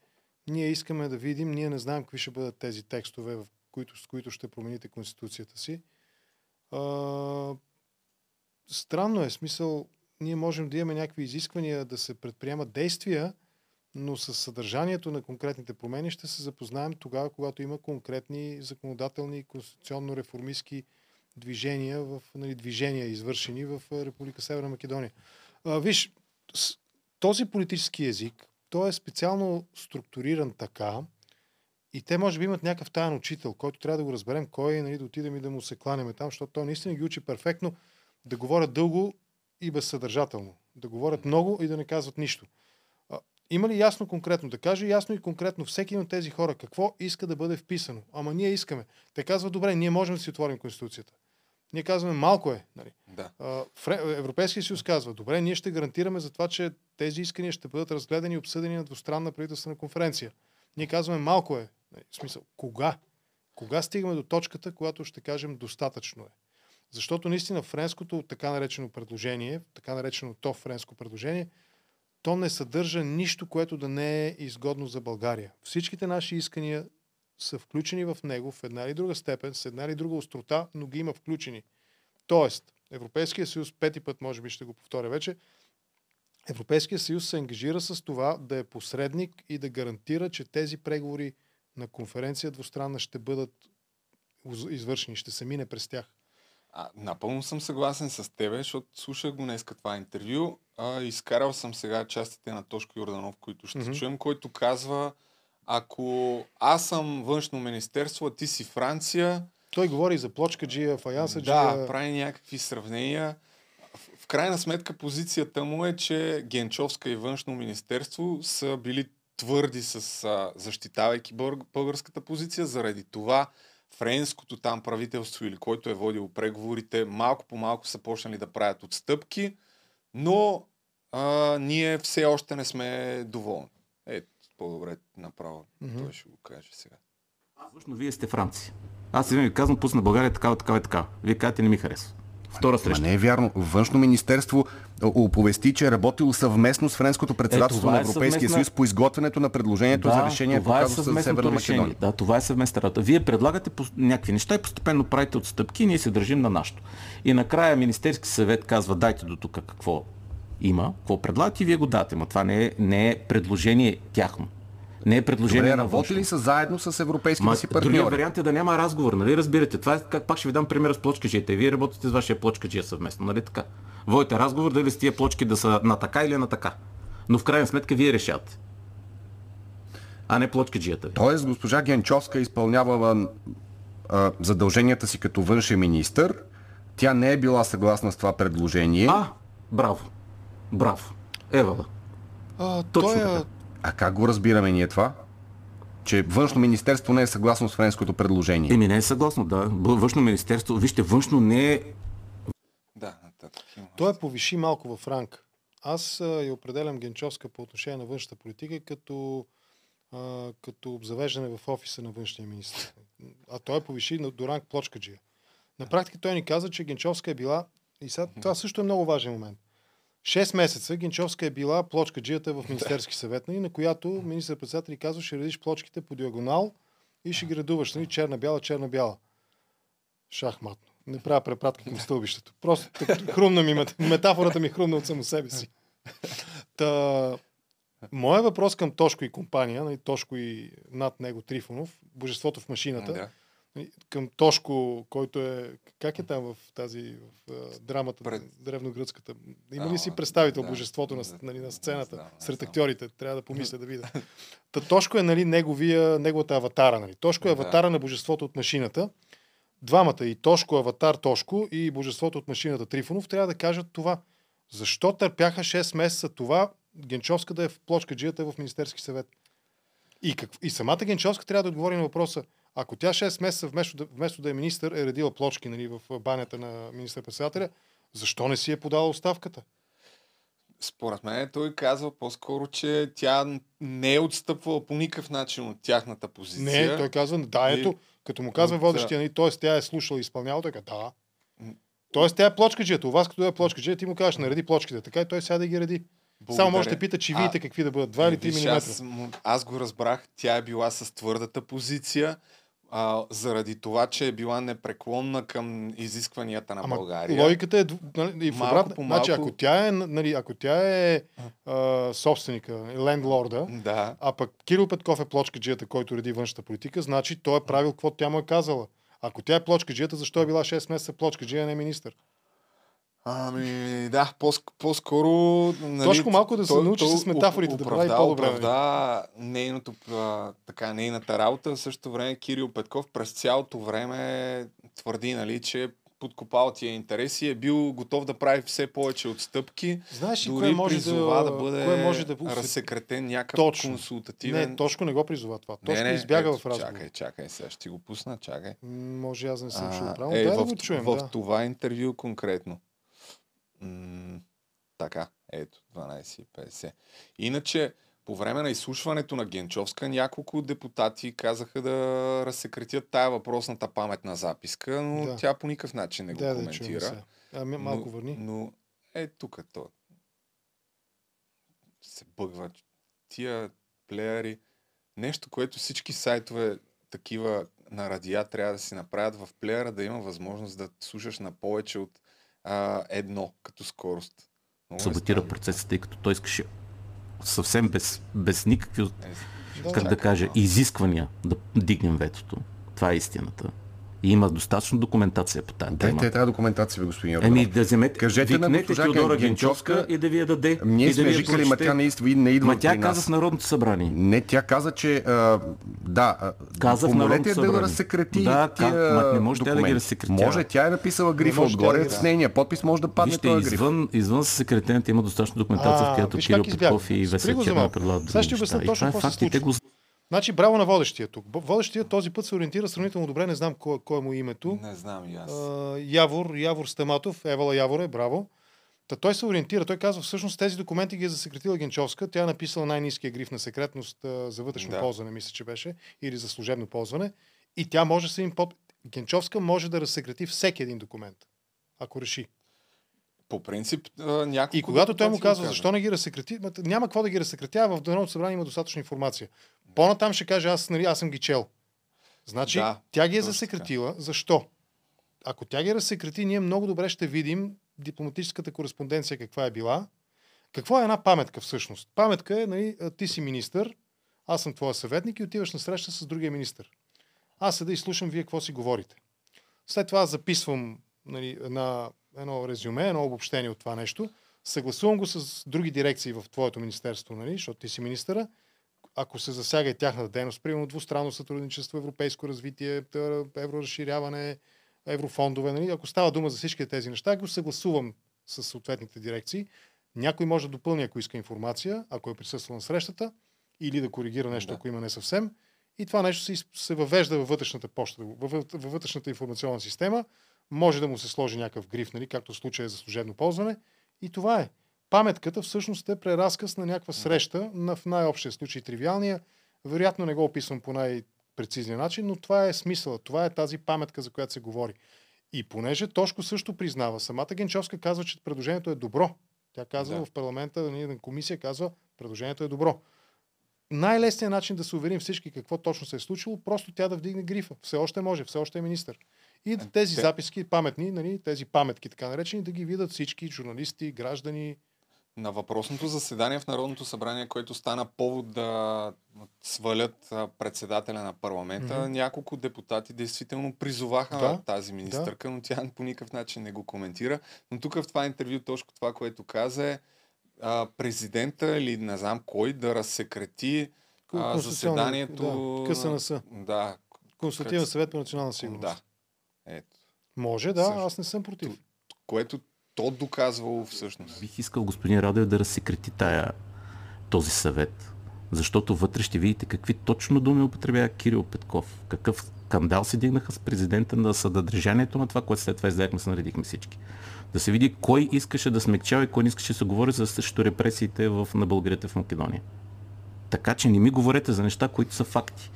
ние искаме да видим, ние не знаем какви ще бъдат тези текстове, в които, с които ще промените конституцията си. А, странно е, смисъл, ние можем да имаме някакви изисквания да се предприемат действия, но с съдържанието на конкретните промени ще се запознаем тогава, когато има конкретни законодателни и конституционно-реформистски движения, в, нали, движения извършени в Република Северна Македония. А, виж, този политически език, той е специално структуриран така, и те може би имат някакъв таен учител, който трябва да го разберем кой е, нали, да отидем и да му се кланяме там, защото той наистина ги учи перфектно да говорят дълго и безсъдържателно. Да говорят много и да не казват нищо. А, има ли ясно конкретно? Да каже ясно и конкретно всеки от тези хора какво иска да бъде вписано. Ама ние искаме. Те казват, добре, ние можем да си отворим Конституцията. Ние казваме, малко е. Нали? Да. Европейския съюз казва, добре, ние ще гарантираме за това, че тези искания ще бъдат разгледани и обсъдени на двустранна правителствена конференция. Ние казваме, малко е. Нали, В смисъл, кога? Кога стигаме до точката, когато ще кажем достатъчно е? Защото наистина френското така наречено предложение, така наречено то френско предложение, то не съдържа нищо, което да не е изгодно за България. Всичките наши искания са включени в него в една или друга степен, с една или друга острота, но ги има включени. Тоест, Европейския съюз, пети път може би ще го повторя вече, Европейския съюз се ангажира с това да е посредник и да гарантира, че тези преговори на конференция двустранна ще бъдат извършени, ще се мине през тях. А, напълно съм съгласен с тебе, защото слушах го днеска това интервю. А, изкарал съм сега частите на Тошко Йорданов, които ще Мгм. чуем, който казва, ако аз съм външно министерство, а ти си Франция, Той говори за плочка джия, фаянса да, прави някакви сравнения. В, в крайна сметка позицията му е, че Генчовска и външно министерство са били твърди с а, защитавайки българската позиция. Заради това френското там правителство или който е водил преговорите, малко по малко са почнали да правят отстъпки, но а, ние все още не сме доволни. Ето, по-добре направо. Мгм. Той ще го каже сега. Външно вие сте Франция. Аз сега ви казвам, пусна България такава, такава и така. Вие казвате, не ми харесва. Втора Ма среща. не е вярно. Външно министерство оповести, че е работило съвместно с френското председателство това на е Европейския съвместна- съюз по изготвянето на предложението за решение по е казуса за съвместното Северна решение. Македония. Да, това е съвместна работа. Вие предлагате по някакви неща и постепенно правите отстъпки и ние се държим на нашото. И накрая Министерски съвет казва, дайте до тук какво има, какво предлагате и вие го дате. Но това не е, не е предложение тяхно. Не е предложение Добре, на работили са заедно с европейските Ма, си другия партньори. вариант е да няма разговор, нали разбирате? Това е, как пак ще ви дам пример с плочкаджията. Вие работите с вашия плочкаджия съвместно, нали така? Водите разговор дали с тия плочки да са на така или на така. Но в крайна сметка вие решавате. А не плочкаджията ви. Тоест, госпожа Генчовска изпълнява а, задълженията си като външен министр, тя не е била съгласна с това предложение. А, браво. Браво. Евала. А, Точно той, така. А как го разбираме ние това? Че външно министерство не е съгласно с френското предложение. Еми не е съгласно, да. Външно министерство, вижте, външно не е Да, нататък. той повиши малко в ранг. Аз а, я определям Генчовска по отношение на външната политика като, а, като обзавеждане в офиса на външния министр. А той я повиши на- до ранг плочкаджия. На практика той ни каза, че Генчовска е била, и сега това също е много важен момент. Шест месеца Генчовска е била плочкаджията в Министерски съвет, нали, на която министър-председател ни казва, ще редиш плочките по диагонал и ще ги редуваш, нали, черна-бяла, черна-бяла. Шахматно. Не правя препратка към стълбището. Просто так- хрумна ми, мет- метафората ми хрумна от само себе си. Та, моят въпрос към Тошко и компания, нали, Тошко и над него Трифонов, божеството в машината, Да. Към Тошко, който е... Как е там в тази в, а, драмата, Пред- древногръцката? Има ли си представител да, божеството на, да, нали, на сцената, не сред актьорите? Трябва да помисля да видя. Та Тошко е нали, неговия, неговата аватара. Нали. Тошко е Да. аватара на божеството от машината. Двамата, и Тошко, аватар Тошко, и божеството от машината Трифонов, трябва да кажат това. Защо търпяха 6 месеца това Генчовска да е в плочкаджията в Министерски съвет? И, как, и самата Генчовска трябва да отговори на въпроса. Ако тя 6 месеца вместо да, вместо да е министър е редила плочки нали, в банята на министър-председателя, защо не си е подала оставката? Според мен той казва по-скоро, че тя не е отстъпвала по никакъв начин от тяхната позиция. Не, той казва, да, И- ето, като му казва водещия, нали, т.е. тя е слушала и изпълнява, той казва, да. Тоест тя е плочкаджията. У вас като е плочкаджия, ти му кажеш, нареди плочките. Така и той сега да ги реди. Само може да пита, че А, видите какви да бъдат. 2 или 3 Виж, мм. Аз, аз го разбрах, тя е била с твърдата позиция, а, заради това, че е била непреклонна към изискванията на Ама България. логиката е нали, и в Малко обратна. по Значи, малко- ако тя е, нали, ако тя е а, собственика, лендлорда, Да. а пък Кирил Петков е плочкаджията, който реди външната политика, значи той е правил какво тя му е казала. Ако тя е плочкаджията, защо е била 6 месеца плочкаджия, а не министър? Ами, да, по- по-скоро... Нали, Точно малко да се той- научи той с метафорите, да прави оправда- по-добре, нали? Оправда нейното, а, така, нейната работа. В същото време Кирил Петков през цялото време твърди, нали, че подкопал тия интереси е бил готов да прави все повече отстъпки. Знаеш ли Дори може призова да, да, бъде кое може да разсекретен някакъв Точно. консултативен... Не, Тошко не го призова това. Не, Точно не, избяга ето, в разговор. Чакай, чакай, сега ще ти го пусна, чакай. Може аз не съм чул правилно. е, да в, го чуем. в да. това интервю конкретно. М- така, ето, 12.50. Иначе, по време на изслушването на Генчовска, няколко депутати казаха да разсекретят тая въпросната паметна записка, но Да. тя по никакъв начин не го да коментира. сега. Ами, малко но, върни. Но е тук то. Се бъгва. Тия плеери. Нещо, което всички сайтове такива на радиа трябва да си направят в плеера, да има възможност да слушаш на повече от а, едно като скорост. Много е саботира странно. процеса, тъй като той искаше съвсем без, без никакви, Е, Да, как да кажа, изисквания да дигнем ветото. Това е истината. И има достатъчно документация по тази тема. Дайте тази документация, бе, господин Йорданов. Еми да вземете, Кажете на викнете госпожа Теодора Ген- Генчовска и да ви я даде. Ние и да сме я викали, ма тя не, идва, не идва Ма тя при каза нас. в Народното събрание. Не, тя каза, че а, да, Каза в Народното я да събрание. разсекрети Да, тия ка- ма не може тя да ги разсекретява. Може, тя е написала грифа отгоре, да с нейния подпис може да падне Вижте, този гриф. извън, извън секретената има достатъчно документация, в която Кирил. Петков и Весел малко. предлагат Сега ще обясня точно е какво се те случва. Значи, браво на водещия тук. Водещия този път се ориентира сравнително добре, не знам кое, кое е му името. Не знам и аз. А, Явор, Явор Стаматов, Евала Яворе, браво. Та той се ориентира, той казва, всъщност тези документи ги е засекретила Генчовска. Тя е написала най-низкия гриф на секретност а, за вътрешно Да. ползване, мисля, че беше, или за служебно ползване. И тя може да се им под... Генчовска може да разсекрети всеки един документ, ако реши. По принцип, а, няколко И когато той му го казва, защо не ги разсекрети, ма, няма какво да ги разсекретява, в Народното събрание има достатъчно информация. По-натам ще каже, аз, нали, аз съм ги чел. Значи, Да, тя ги е засекретила. Защо? Ако тя ги разсекрети, ние много добре ще видим дипломатическата кореспонденция каква е била. Какво е една паметка всъщност? Паметка е, нали, ти си министър, аз съм твоя съветник и отиваш на среща с другия министър. Аз седа и слушам вие какво си говорите. След това записвам нали, една, едно резюме, едно обобщение от това нещо, съгласувам го с други дирекции в твоето министерство, нали, защото ти си министъра. Ако се засяга и тяхната дейност, примерно двустранно сътрудничество, европейско развитие, евроразширяване, еврофондове, нали? ако става дума за всички тези неща, го съгласувам с съответните дирекции. Някой може да допълни, ако иска информация, ако е присъствал на срещата, или да коригира нещо, да. ако има не съвсем. И това нещо се, се въвежда във вътрешната почта, във, във вътрешната информационна система. Може да му се сложи някакъв гриф, нали, както в случая е за служебно ползване. И това е. Паметката всъщност е преразказ на някаква среща, на в най-общия случай тривиалния. Вероятно не го описвам по най-прецизния начин, но това е смисъла. Това е тази паметка, за която се говори. И понеже Тошко също признава, самата Генчовска казва, че предложението е добро. Тя казва да. в парламента, на комисия казва, предложението е добро. Най-лесният начин да се уверим всички какво точно се е случило, просто тя да вдигне грифа. Все още може, все още е министър. И тези записки, паметни, нали, тези паметки, така наречени, да ги видят всички журналисти, граждани, на въпросното заседание в Народното събрание, което стана повод да свалят председателя на парламента, mm-hmm. няколко депутати действително призоваха да, тази министърка, да. но тя по никакъв начин не го коментира. Но тук в това интервю точно това, което каза е а, президента или не знам кой да разсекрети а, заседанието. Да, КСНС. Да. Консултативен съвет по национална сигурност. Да. Ето. Може, да, Също. аз не съм против. Което то доказвало всъщност. Бих искал господин Радев да разсекрети тая, този съвет, защото вътре ще видите какви точно думи употребява Кирил Петков. Какъв скандал се дигнаха с президента на съдържанието на това, което след това излезахме, се наредихме всички. Да се види кой искаше да смекчава и кой не искаше да се говори за срещу репресиите в, на българите в Македония. Така че не ми говорете за неща, които са факти.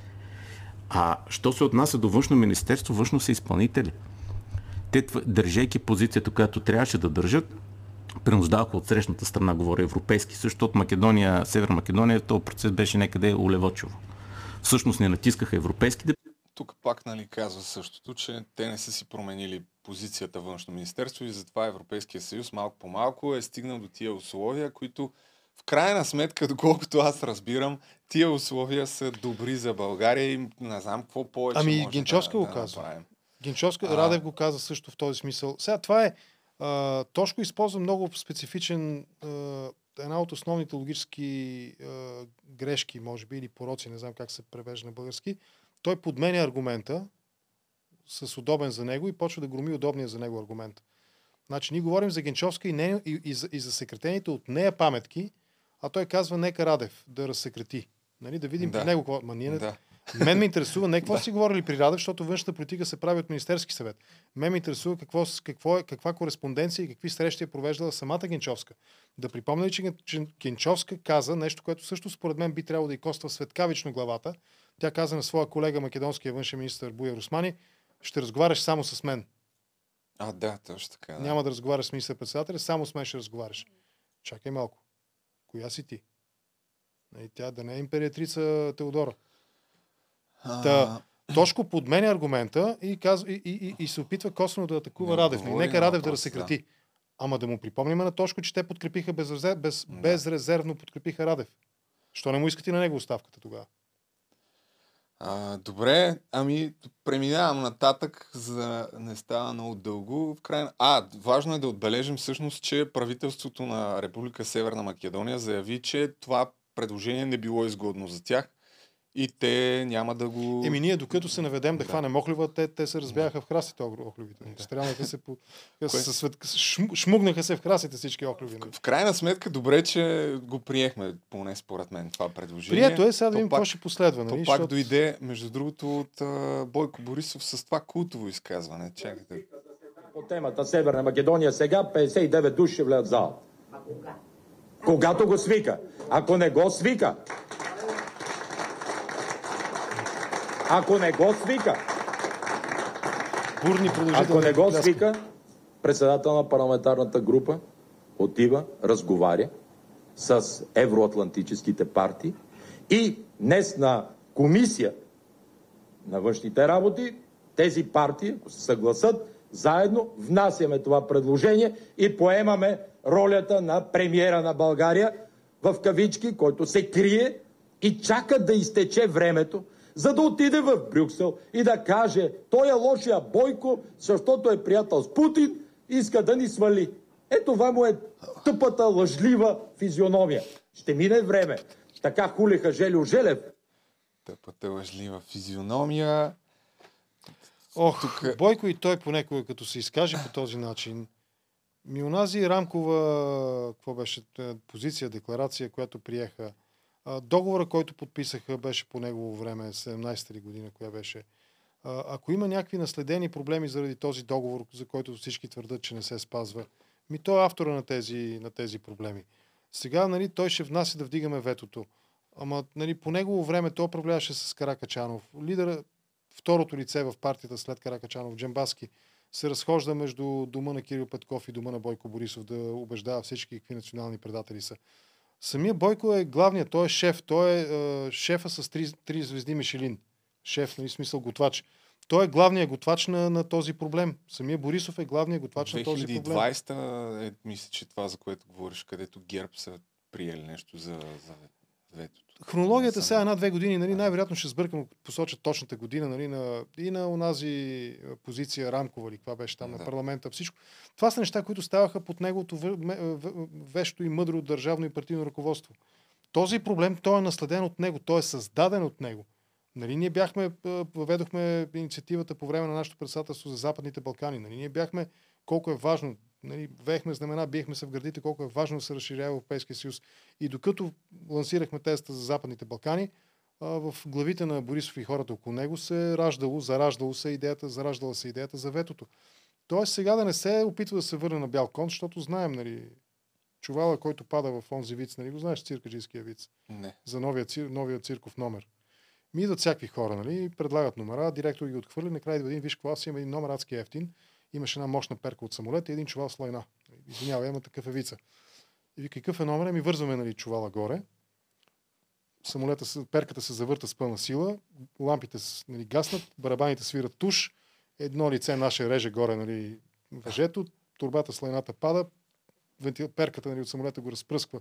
А що се отнася до външно министерство, външно са изпълнители те, държейки позицията, която трябваше да държат, принуждаваха от срещната страна, говоря европейски, също от Македония, Северна Македония, този процес беше някъде улевочево. Всъщност не натискаха европейските. Тук пак нали, казва същото, че те не са си променили позицията външно министерство и затова Европейския съюз малко по малко е стигнал до тия условия, които в крайна сметка, доколкото аз разбирам, тия условия са добри за България и не знам какво повече Ами може Генчовска да, го да казва. Направим. Генчовска, а... Радев го каза също в този смисъл. Сега това е, а, Тошко използва много специфичен, а, една от основните логически а, грешки, може би, или пороци, не знам как се превежда на български. Той подменя аргумента с удобен за него и почва да громи удобния за него аргумент. Значи, ние говорим за Генчовска и, не, и, и, за, и за секретените от нея паметки, а той казва нека Радев да разсекрети. Нали, да видим да. при него какво. Ма ние да. Мен ме интересува не какво да. си говорили при Радев, защото външната политика се прави от Министерски съвет. Мен ме интересува какво, какво е, каква кореспонденция и какви срещи е провеждала самата Генчовска. Да припомня, че, Генчовска каза нещо, което също според мен би трябвало да и коства светкавично главата. Тя каза на своя колега, македонския външен министр Буя Русмани, ще разговаряш само с мен. А, да, точно така. Да. Няма да разговаряш с министър-председателя, само с мен ще разговаряш. Чакай малко. Коя си ти? И нали, тя да не е империатрица Теодора. Та, Тошко подменя аргумента и, казва, и, и, и се опитва косвено да атакува Радев. Нека Радев да разсекрати. Да. Ама да му припомним на Тошко, че те подкрепиха безрезерв, без, да. безрезервно подкрепиха Радев. Що не му искате на него оставката тогава? А, добре, ами преминавам нататък, за да не става много дълго. В край... А, важно е да отбележим всъщност, че правителството на Република Северна Македония заяви, че това предложение не било изгодно за тях и те няма да го... Еми ние, докато се наведем да, да. хванем охлюва, те, те се разбягаха в храстите охлювите. Да. Стрелнаха се по... Със свет... Шмугнаха се в храстите всички охлюви. В, в крайна сметка, добре, че го приехме, поне според мен, това предложение. Прието е, сега да видим какво ще последва. Нали? То пак защото... дойде, между другото, от uh, Бойко Борисов с това култово изказване. Чакайте. По темата Северна Македония сега 59 души ще влядат в зала. Когато го свика. Ако не го свика, Ако не го свика, Бурни ако не го свика, председател на парламентарната група отива, разговаря с евроатлантическите партии и днес на комисия на външните работи тези партии, ако се съгласат, заедно внасяме това предложение и поемаме ролята на премиера на България в кавички, който се крие и чака да изтече времето, за да отиде в Брюксел и да каже, той е лошия Бойко, защото е приятел с Путин, иска да ни свали. Ето това му е тъпата, лъжлива физиономия. Ще мине време. така хулиха Желю Желев, Тъпата лъжлива физиономия. Ох, Тук- Бойко и той понекога, като се изкаже по този начин, ми онази рамкова, какво беше, е, позиция, декларация, която приеха, а, договора, който подписаха, беше по негово време, 17-та ли година, коя беше. Ако има някакви наследени проблеми заради този договор, за който всички твърдат, че не се спазва, ми той е автора на тези, на тези проблеми. Сега нали, той ще внася да вдигаме ветото. Ама нали, по негово време той управляваше с Каракачанов. Лидера, второто лице в партията след Каракачанов, Джамбаски, се разхожда между дома на Кирил Петков и дома на Бойко Борисов да убеждава всички какви национални предатели са. Самия Бойко е главният, той е шеф, той е, е шефа с три, три звезди Мишелин. Шеф, нали, смисъл готвач. Той е главният готвач на, на този проблем. Самия Борисов е главният готвач на този проблем. 2020 е, мисля, че това, за което говориш, където ГЕРБ са приели нещо за, за ветото. Хронологията сега една-две години, нали, най-вероятно ще сбъркам, посоча точната година, нали, на, и на онази позиция рамкова, или каква беше там Да. на парламента, всичко. Това са неща, които ставаха под неговото вещо и мъдро държавно и партийно ръководство. Този проблем, той е наследен от него, той е създаден от него. Нали, ние бяхме, въведохме инициативата по време на нашето председателство за Западните Балкани. Нали, ние бяхме колко е важно, нали, веехме знамена, биехме се в гърдите, колко е важно да се разширява Европейския съюз. И докато лансирахме тезата за Западните Балкани, в главите на Борисов и хората около него се е раждало, зараждало се идеята, зараждала се идеята за ветото. Тоест сега да не се опитва да се върне на бял кон, защото знаем, нали, чувала, който пада в онзи виц, нали, го знаеш циркаджийския виц Не. за новия, цир, новия цирков номер. Ми идват всякакви хора, нали, предлагат номера, директор ги отхвърли, накрая идва един, виж какво, аз имам един номер адски ефтин, имаше една мощна перка от самолета и един чувал с лайна. Извинявай, има такъв е вица. И ви какъв е номер? Ми вързваме нали, чувала горе. Самолета, перката се завърта с пълна сила, лампите нали, гаснат, барабаните свират туш, едно лице наше реже горе нали, въжето, турбата с лайната пада, перката нали, от самолета го разпръсква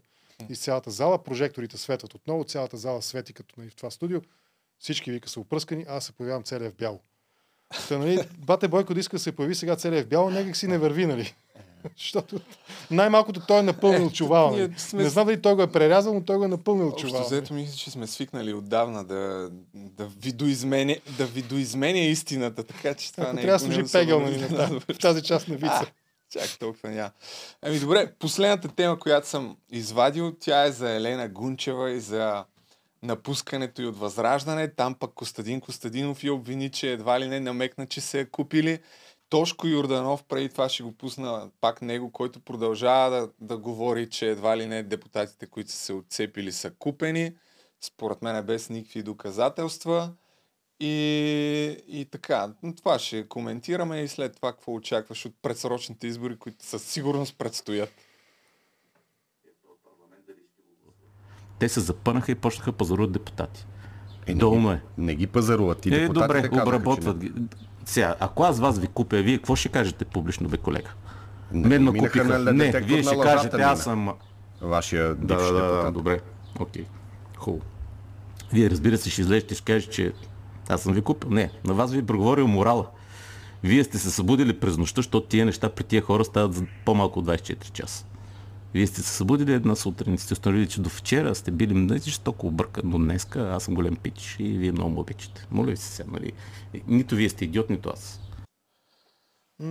из цялата зала, прожекторите светват отново, цялата зала свети като нали, в това студио, всички вика са опръскани, аз се появявам целия в бяло. Та, нали, бате Бойко да иска да се появи сега целия в бяло, някак си не върви, нали? Защото най-малкото той е напълнил чувала. ние Нали? сме Не знам дали той го е прерязал, но той го е напълнил Общо чувала. взето мисля, че сме свикнали отдавна да, да, видоизменя, да видоизменя истината, така че това Ако не е трябва да служи нали, на тази- в тази част на вица. А, чак толкова няма. Ами добре, последната тема, която съм извадил, тя е за Елена Гунчева и за напускането и от Възраждане. Там пък Костадин Костадинов я обвини, че едва ли не намекна, че се е купили. Тошко Юрданов, преди това ще го пусна пак него, който продължава да, да говори, че едва ли не депутатите, които са се отцепили, са купени. Според мен е без никакви доказателства. И, и така, това ще коментираме и след това какво очакваш от предсрочните избори, които със сигурност предстоят. Те се запънаха и почнаха пазаруват депутати. Е, не, Долно е. не ги пазаруват. И Е, добре, казаха, обработват ги. Сега, ако аз вас ви купя, вие какво ще кажете публично, бе, колега? не. Мен ме купиха. на Не, детектор вие ще кажете, мина. аз съм... Вашия Да, да, да, да, добре. Окей. Хубаво. Вие, разбира се, ще излезете и ще кажете, че аз съм ви купил. Не, на вас ви е проговорил морала. Вие сте се събудили през нощта, защото тия неща при тия хора стават за по-малко от 24 часа. Вие сте се събудили една сутрин сте установили, че до вчера сте били много жестоко объркан, но днеска аз съм голям пич и вие много ме обичате. Моля ви се сега, нали? Нито вие сте идиот, нито аз.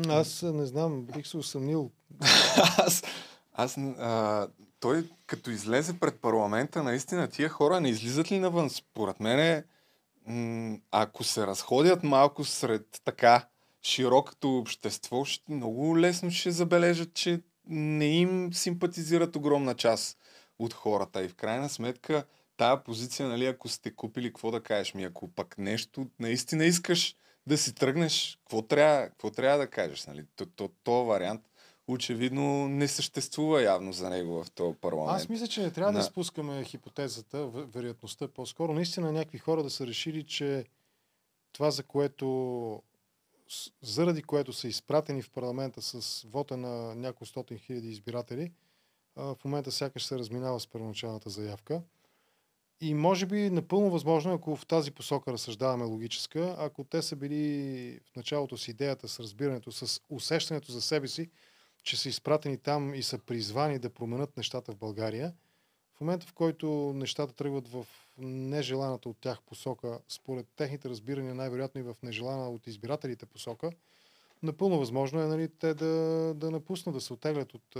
Аз не знам, бих се усъмнил. аз, аз а, той като излезе пред парламента, наистина тия хора не излизат ли навън? Според мен м- ако се разходят малко сред така широкото общество, ще, много лесно ще забележат, че не им симпатизират огромна част от хората. И в крайна сметка, тая позиция, нали, ако сте купили, какво да кажеш ми, ако пък нещо наистина искаш да си тръгнеш, какво трябва, какво трябва да кажеш? Нали? То, то, то вариант очевидно не съществува явно за него в този парламент. Аз мисля, че не трябва да Да. спускаме хипотезата, ве- вероятността по-скоро. Наистина някакви хора да са решили, че това, за което заради което са изпратени в парламента с вота на няколко стотин хиляди избиратели, в момента сякаш се разминава с първоначалната заявка. И може би напълно възможно, ако в тази посока разсъждаваме логическа, ако те са били в началото с идеята, с разбирането, с усещането за себе си, че са изпратени там и са призвани да променят нещата в България, В момента, в който нещата тръгват в нежеланата от тях посока, според техните разбирания, най-вероятно и в нежелана от избирателите посока, напълно възможно е нали, те да, да напуснат, да се отеглят от,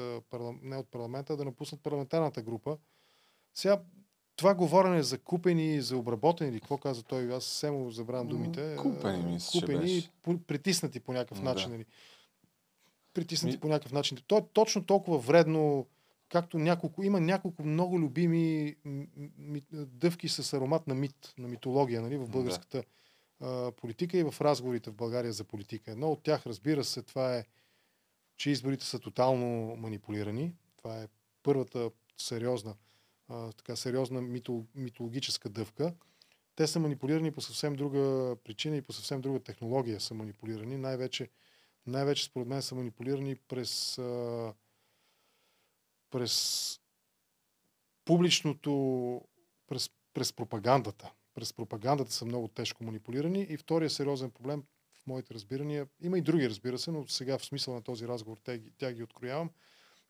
не от парламента, да напуснат парламентарната група. Сега, това говорене за купени, за обработени, или какво каза той, аз съвсем му забравям думите. купени, мисля, Купени, притиснати по някакъв Да. начин. Нали. Притиснати Ми- по някакъв начин. То е точно толкова вредно, както няколко, има няколко много любими дъвки с аромат на мит, на митология нали, в Да. българската а, политика и в разговорите в България за политика. Едно от тях, разбира се, това е, че изборите са тотално манипулирани. Това е първата сериозна, а, така, сериозна мито, митологическа дъвка. Те са манипулирани по съвсем друга причина и по съвсем друга технология са манипулирани. Най-вече, най-вече според мен са манипулирани през, а, през публичното, през, през пропагандата. През пропагандата са много тежко манипулирани. И втория сериозен проблем в моите разбирания, има и други, разбира се, но сега в смисъл на този разговор тя, тя ги откроявам.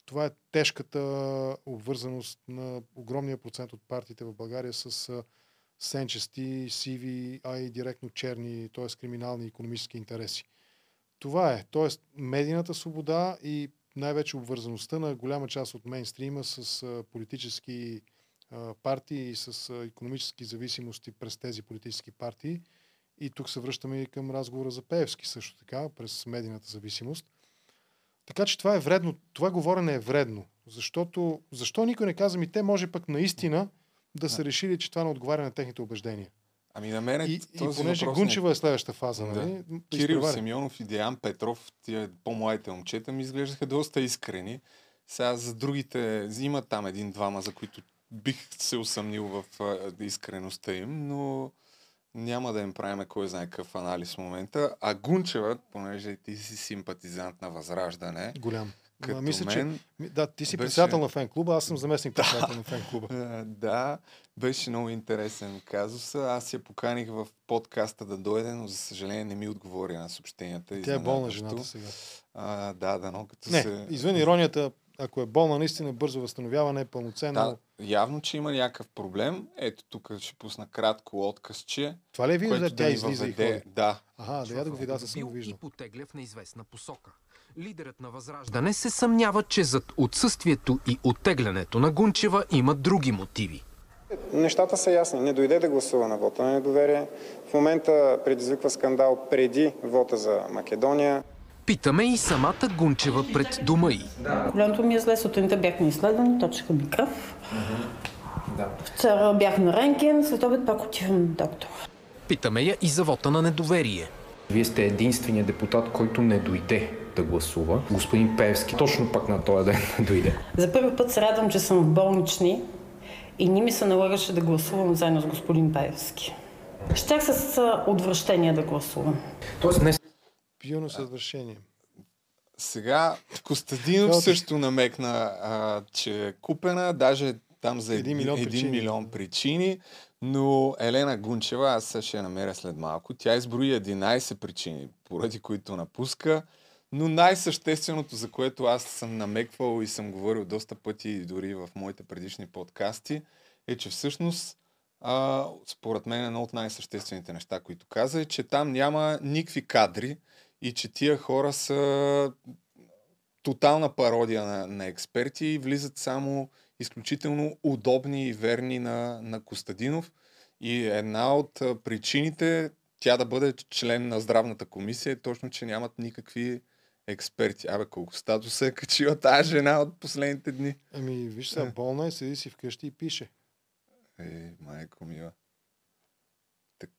Това е тежката обвързаност на огромния процент от партиите в България с сенчести, сиви, а и директно черни, т.е. криминални економически интереси. Това е. Т.е. медийната свобода и най-вече обвързаността на голяма част от мейнстрима с политически партии и с економически зависимости през тези политически партии. И тук се връщаме и към разговора за Пеевски също така, през медийната зависимост. Така че това е вредно. Това говорене е вредно. Защото, защо никой не каза ми, те може пък наистина да са решили, че това не отговаря на техните убеждения. Ами на мен И, и този понеже въпрос не- Гунчева е следващата фаза, Да. нали? Кирил. Симеонов и Диан Петров, тия по-младите момчета, ми изглеждаха доста искрени. Сега за другите има там един-двама, за които бих се усъмнил в искреността им, но няма да им правим кой знае какъв анализ в момента. А Гунчева, понеже ти си симпатизант на Възраждане, Голям. Като мисля, че... мен, ми- Да, ти си беше- председател на фен клуба, аз съм заместник председател на фен клуба. А, Да, беше много интересен казус. Аз я поканих в подкаста да дойде, но за съжаление не ми отговори на съобщенията. Тя е болна жената сега. А, да, да, но като Не, се... извън иронията, ако е болна, наистина бързо възстановяване, пълноценно. Да, явно, че има някакъв проблем. Ето тук ще пусна кратко откъсче, Това ли е видео, да тя да излиза и ходи? Да, Аха, да я да го видя, не съм го и виждал. потегля в неизвестна посока. Лидерът на Възраждане се съмнява, че зад отсъствието и оттеглянето на Гунчева има други мотиви. Нещата са ясни. Не дойде да гласува на вота на недоверие. В момента предизвиква скандал преди вота за Македония. Питаме и самата Гунчева пред дома й. Коляното ми е зле, сутринта бях на изследване, точка ми кръв. Вчера бях на рентген, след обед пак отивам на доктор. Питаме я и за вота на недоверие. Вие сте единственият депутат, който не дойде да гласува. Господин Певски точно пък на този ден не дойде. За първи път се радвам, че съм в болнични и ни ми се налагаше да гласувам заедно с господин Паевски. Щях с отвращение да гласувам. Тоест днес Пилно съвършение. сега Костадинов също намекна, а, че е купена, даже там за Един милион един причини. милион причини, но Елена Гунчева, аз ще я намеря след малко, тя изброи 11 причини, поради които напуска, но най-същественото, за което аз съм намеквал и съм говорил доста пъти, дори в моите предишни подкасти, е, че всъщност а, според мен едно от най-съществените неща, които каза, е, че там няма никакви кадри и че тия хора са тотална пародия на, на експерти и влизат само изключително удобни и верни на, на Костадинов. И една от причините тя да бъде член на здравната комисия е точно, че нямат никакви експерти. Абе, колко статус се е качила тази жена от последните дни. Ами, виж сега, болна е, седи си вкъщи и пише. Е, майко мила. Так.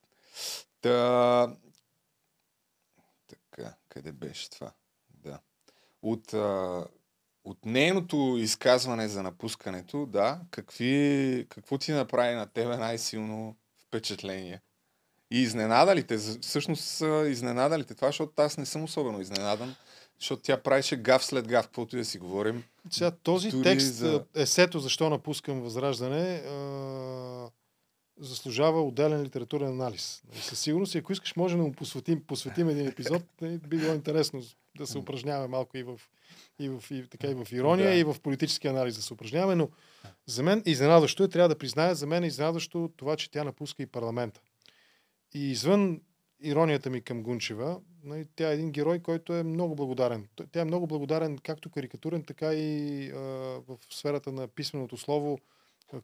Та... Така, къде беше това? Да. От, а, от нейното изказване за напускането, да, какви, какво ти направи на тебе най-силно впечатление? И изненада ли те? За- Всъщност а, изненада ли те това, защото аз не съм особено изненадан, защото тя правеше гав след гав, каквото и да си говорим. Сега този Дори текст, за- есето защо напускам Възраждане, а... заслужава отделен литературен анализ. Нали, със сигурност, и ако искаш, може да му посветим, посветим един епизод. Нали, би било интересно да се упражняваме малко и в, и в, и, така, и в ирония, да. и в политически анализ да се упражняваме, но за мен изненадващо е, трябва да призная, за мен е изненадващо това, че тя напуска и парламента. И извън иронията ми към Гунчева, нали, тя е един герой, който е много благодарен. Тя е много благодарен както карикатурен, така и а, в сферата на писменото слово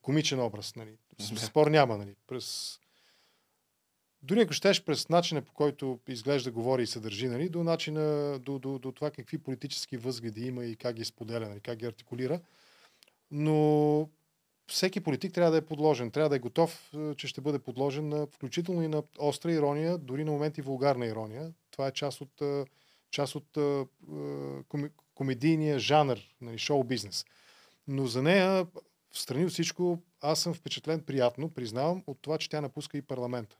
комичен образ. Нали. Спор няма. Нали. През... Дори ако щеш през начина по който изглежда, говори и се държи, нали, до, начина, до, до, до това какви политически възгледи има и как ги споделя, нали, как ги артикулира. Но всеки политик трябва да е подложен, трябва да е готов, е, че ще бъде подложен на, включително и на остра ирония, дори на моменти вулгарна ирония. Това е част от, е, част от е, комедийния жанр, нали, шоу-бизнес. Но за нея, в страни от всичко, аз съм впечатлен приятно, признавам, от това, че тя напуска и парламента.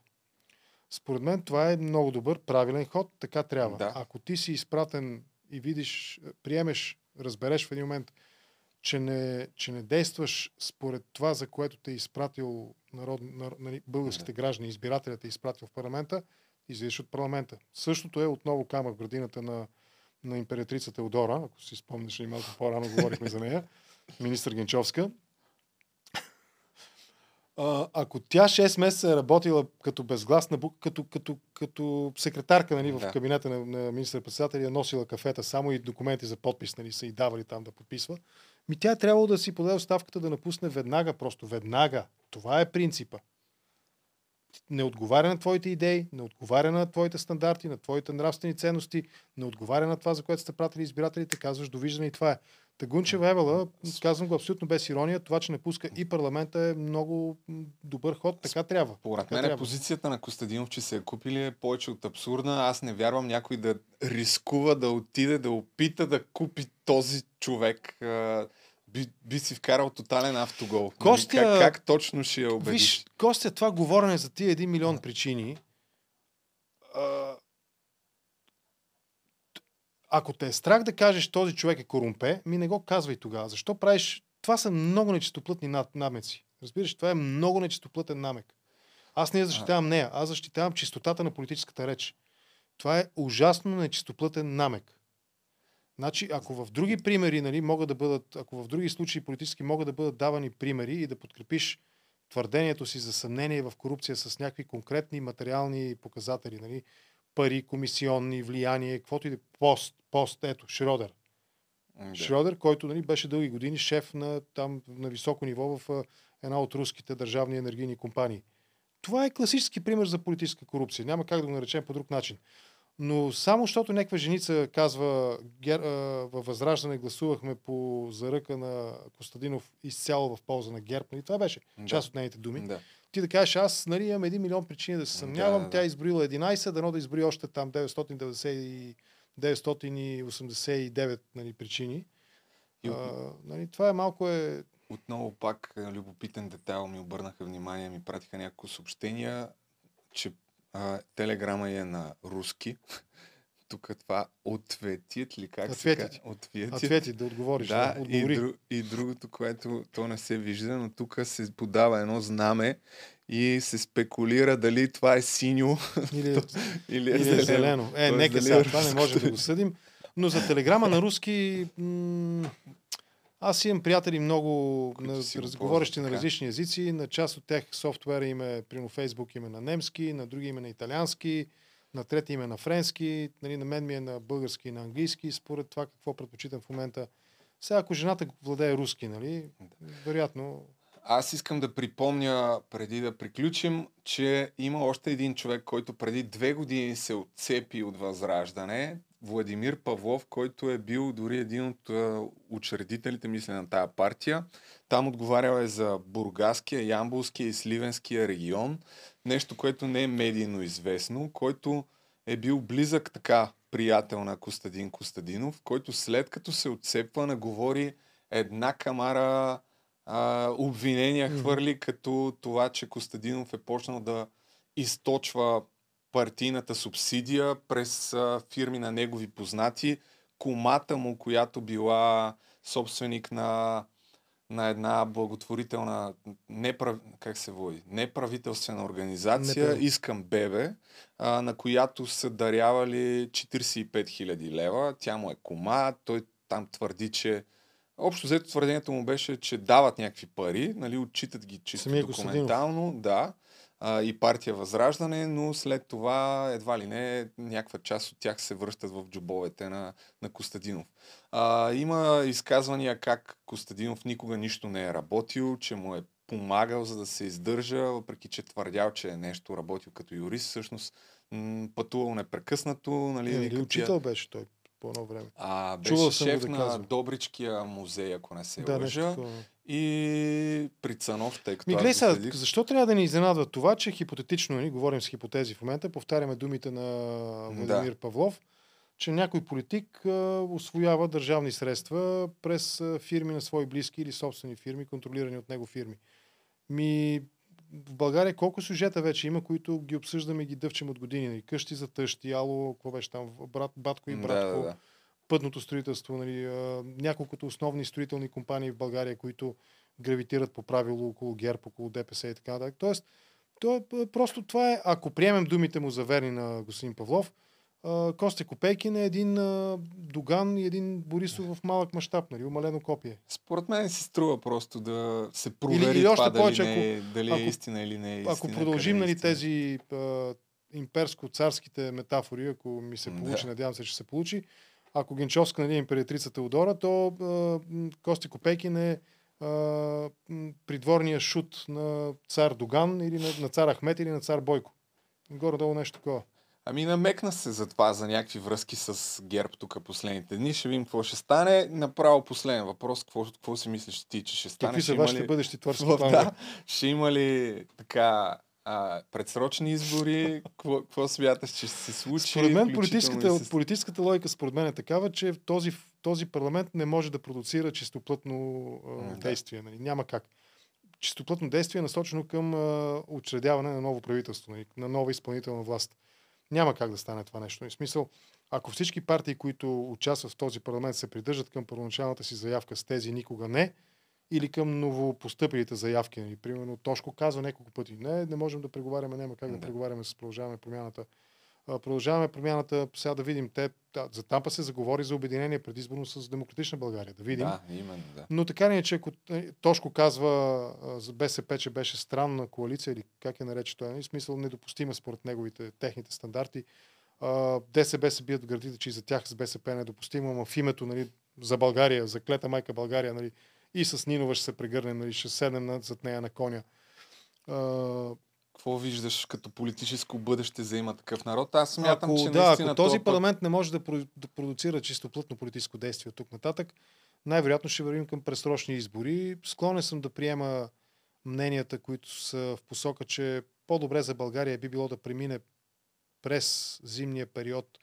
Според мен това е много добър, правилен ход, така трябва. Да. Ако ти си изпратен и видиш, приемеш, разбереш в един момент, че не, че не действаш според това, за което те е изпратил народ, нар, нали, българските граждани, избирателят е изпратил в парламента, излизаш от парламента. Същото е отново камък в градината на, на императрица Теодора, ако си спомняш, малко по-рано говорихме за нея, министър Генчовска. А, ако тя 6 месеца е работила като безгласна, като, като, като секретарка нали, в да. кабинета на, на министър-председателя, е носила кафета, само и документи за подпис нали, са и давали там да подписва, ми тя е трябвало да си подаде оставката да напусне веднага, просто веднага. Това е принципа. Не отговаря на твоите идеи, не отговаря на твоите стандарти, на твоите нравствени ценности, не отговаря на това, за което сте пратили избирателите, казваш довиждане и това е. Тагунчева Евела, казвам го абсолютно без ирония, това, че не пуска и парламента е много добър ход, така трябва. Според мен трябва. позицията на Костадинов, че се е купили е повече от абсурдна. Аз не вярвам някой да рискува да отиде, да опита да купи този човек. Би, би си вкарал тотален автогол. Нали? Костя, как, как точно ще я убедиш? Виж, Костя, това говорене за тия един милион причини, ако те е страх да кажеш този човек е корумпе, ми не го казвай тогава. Защо правиш... Това са много нечистоплътни намеци. Разбираш, това е много нечистоплътен намек. Аз не защитавам нея, аз защитавам чистотата на политическата реч. Това е ужасно нечистоплътен намек. Значи, ако в други примери, нали, могат да бъдат, ако в други случаи политически могат да бъдат давани примери и да подкрепиш твърдението си за съмнение в корупция с някакви конкретни материални показатели, нали, пари, комисионни, влияние, каквото и да е, пост, пост, ето, Шродер. Да. Шродер, който нали, беше дълги години шеф на, там, на високо ниво в една от руските държавни енергийни компании. Това е класически пример за политическа корупция. Няма как да го наречем по друг начин. Но само защото някаква женица казва, гер, а, във Възраждане гласувахме по заръка на Костадинов изцяло в полза на ГЕРБ, нали? това беше да. част от нейните думи. Да ти да кажеш, аз нали, имам един милион причини да се съмнявам, да, да. тя изброила 11, дано да изброи още там 990 989 нали, причини. И... А, нали, това е малко е... Отново пак е, любопитен детайл ми обърнаха внимание, ми пратиха няколко съобщения, че а, телеграма е на руски. Тук това ответит ли как ответит. се Ответит. Ответит, да отговориш. Да, да и, дру, и другото, което то не се вижда, но тук се подава едно знаме и се спекулира дали това е синьо или, или, е, или зелено. зелено. Е, Тоест, нека сега, това не може да го съдим. Но за телеграма на руски м- аз имам приятели много на, разговорещи на различни езици. На част от тях софтуера им е, прино Фейсбук име на немски, на други име на италиански, на трети име на френски, нали, на мен ми е на български и на английски, според това какво предпочитам в момента. Сега, ако жената владее руски, нали, вероятно аз искам да припомня, преди да приключим, че има още един човек, който преди две години се отцепи от Възраждане. Владимир Павлов, който е бил дори един от учредителите, мисля, на тая партия. Там отговарял е за Бургаския, Ямбулския и Сливенския регион. Нещо, което не е медийно известно, който е бил близък така приятел на Костадин Костадинов, който след като се отцепва, наговори една камара а, обвинения хвърли като това, че Костадинов е почнал да източва партийната субсидия през а, фирми на негови познати. Комата му, която била собственик на на една благотворителна, неправ... как се води, неправителствена организация, Неправ- Искам Бебе, а, на която са дарявали 45 000 лева. Тя му е кома, той там твърди, че Общо взето твърдението му беше, че дават някакви пари, нали, отчитат ги чисто Самия документално, да, а, и партия Възраждане, но след това едва ли не някаква част от тях се връщат в джобовете на, на Костадинов. А, има изказвания как Костадинов никога нищо не е работил, че му е помагал за да се издържа, въпреки че твърдял, че е нещо работил като юрист, всъщност м- пътувал непрекъснато. Нали, вика, или тия- учител беше той по едно време. а, беше Чувал шеф да на. Добричкия музей, ако не се Да, лъжа. И при Цанов, тъй като Ми гледай сега, следих. защо трябва да ни изненадва това, че хипотетично, нали, говорим с хипотези в момента, повтаряме думите на Владимир Павлов, че някой политик а, освоява държавни средства през а, фирми на свои близки или собствени фирми, контролирани от него фирми. Ми, в България колко сюжета вече има, които ги обсъждаме и ги дъвчем от години. Нали? Къщи за тъщи, ало, какво беше там, брат, батко и Да, братко, да, да. пътното строителство, нали, а, няколкото основни строителни компании в България, които гравитират по правило около ГЕРБ, около ДПС и така нататък. Тоест, то е, просто това е, ако приемем думите му за верни на господин Павлов, а, Костя Копейкин е един а, Доган и един Борисов в малък мащаб, нали, умалено копие. Според мен си струва просто да се провери или още това повече, дали, не, е- ако- дали ако- е истина или не е истина. Ако продължим е нали, тези а, имперско-царските метафори, ако ми се получи, да. надявам се, че се получи, ако Генчовска нали, е императрица Теодора, то а, м, Костя Копейкин е а, придворния шут на цар Доган или на, на цар Ахмет или на цар Бойко. Горе-долу нещо такова. Ами намекна се за това, за някакви връзки с ГЕРБ тук последните дни. Ще видим какво ще стане. Направо последен въпрос. Какво, какво си мислиш ти, че ще стане? Какви са вашите ли- бъдещи творчески планове? Да, ще има ли така а, предсрочни избори? Какво, какво смяташ, че ще се случи? Според мен политическата, и с- политическата логика според мен е такава, че този, този парламент не може да продуцира чистоплътно а, действие. Нали? Няма как. Чистоплътно действие е насочено към а, учредяване на ново правителство, нали? на нова изпълнителна власт. Няма как да стане това нещо. В смисъл, ако всички партии, които участват в този парламент, се придържат към първоначалната си заявка с тези никога не, или към новопостъпилите заявки. Нали? Примерно Тошко казва няколко пъти, не, не можем да преговаряме, няма как да, Да. преговаряме с продължаваме промяната. Продължаваме промяната, сега да видим. Те, за Тампа се заговори за обединение предизборно с Демократична България. Да видим. Да, именно, да. Но така или иначе, ако е, Тошко казва за БСП, че беше странна коалиция, или как я нарече той, нали, в смисъл недопустима според неговите, техните стандарти, ДСБ се бият в гърдите, че и за тях с БСП е недопустимо, ама в името нали, за България, за клета майка България, нали, и с Нинова ще се прегърнем, нали, ще седнем зад нея на коня. Какво виждаш като политическо бъдеще за има такъв народ? Аз смятам, ако, че да, наистина ако този път- парламент не може да, про- да продуцира чисто плътно политическо действие от тук нататък, най-вероятно ще вървим към пресрочни избори. Склонен съм да приема мненията, които са в посока, че по-добре за България би било да премине през зимния период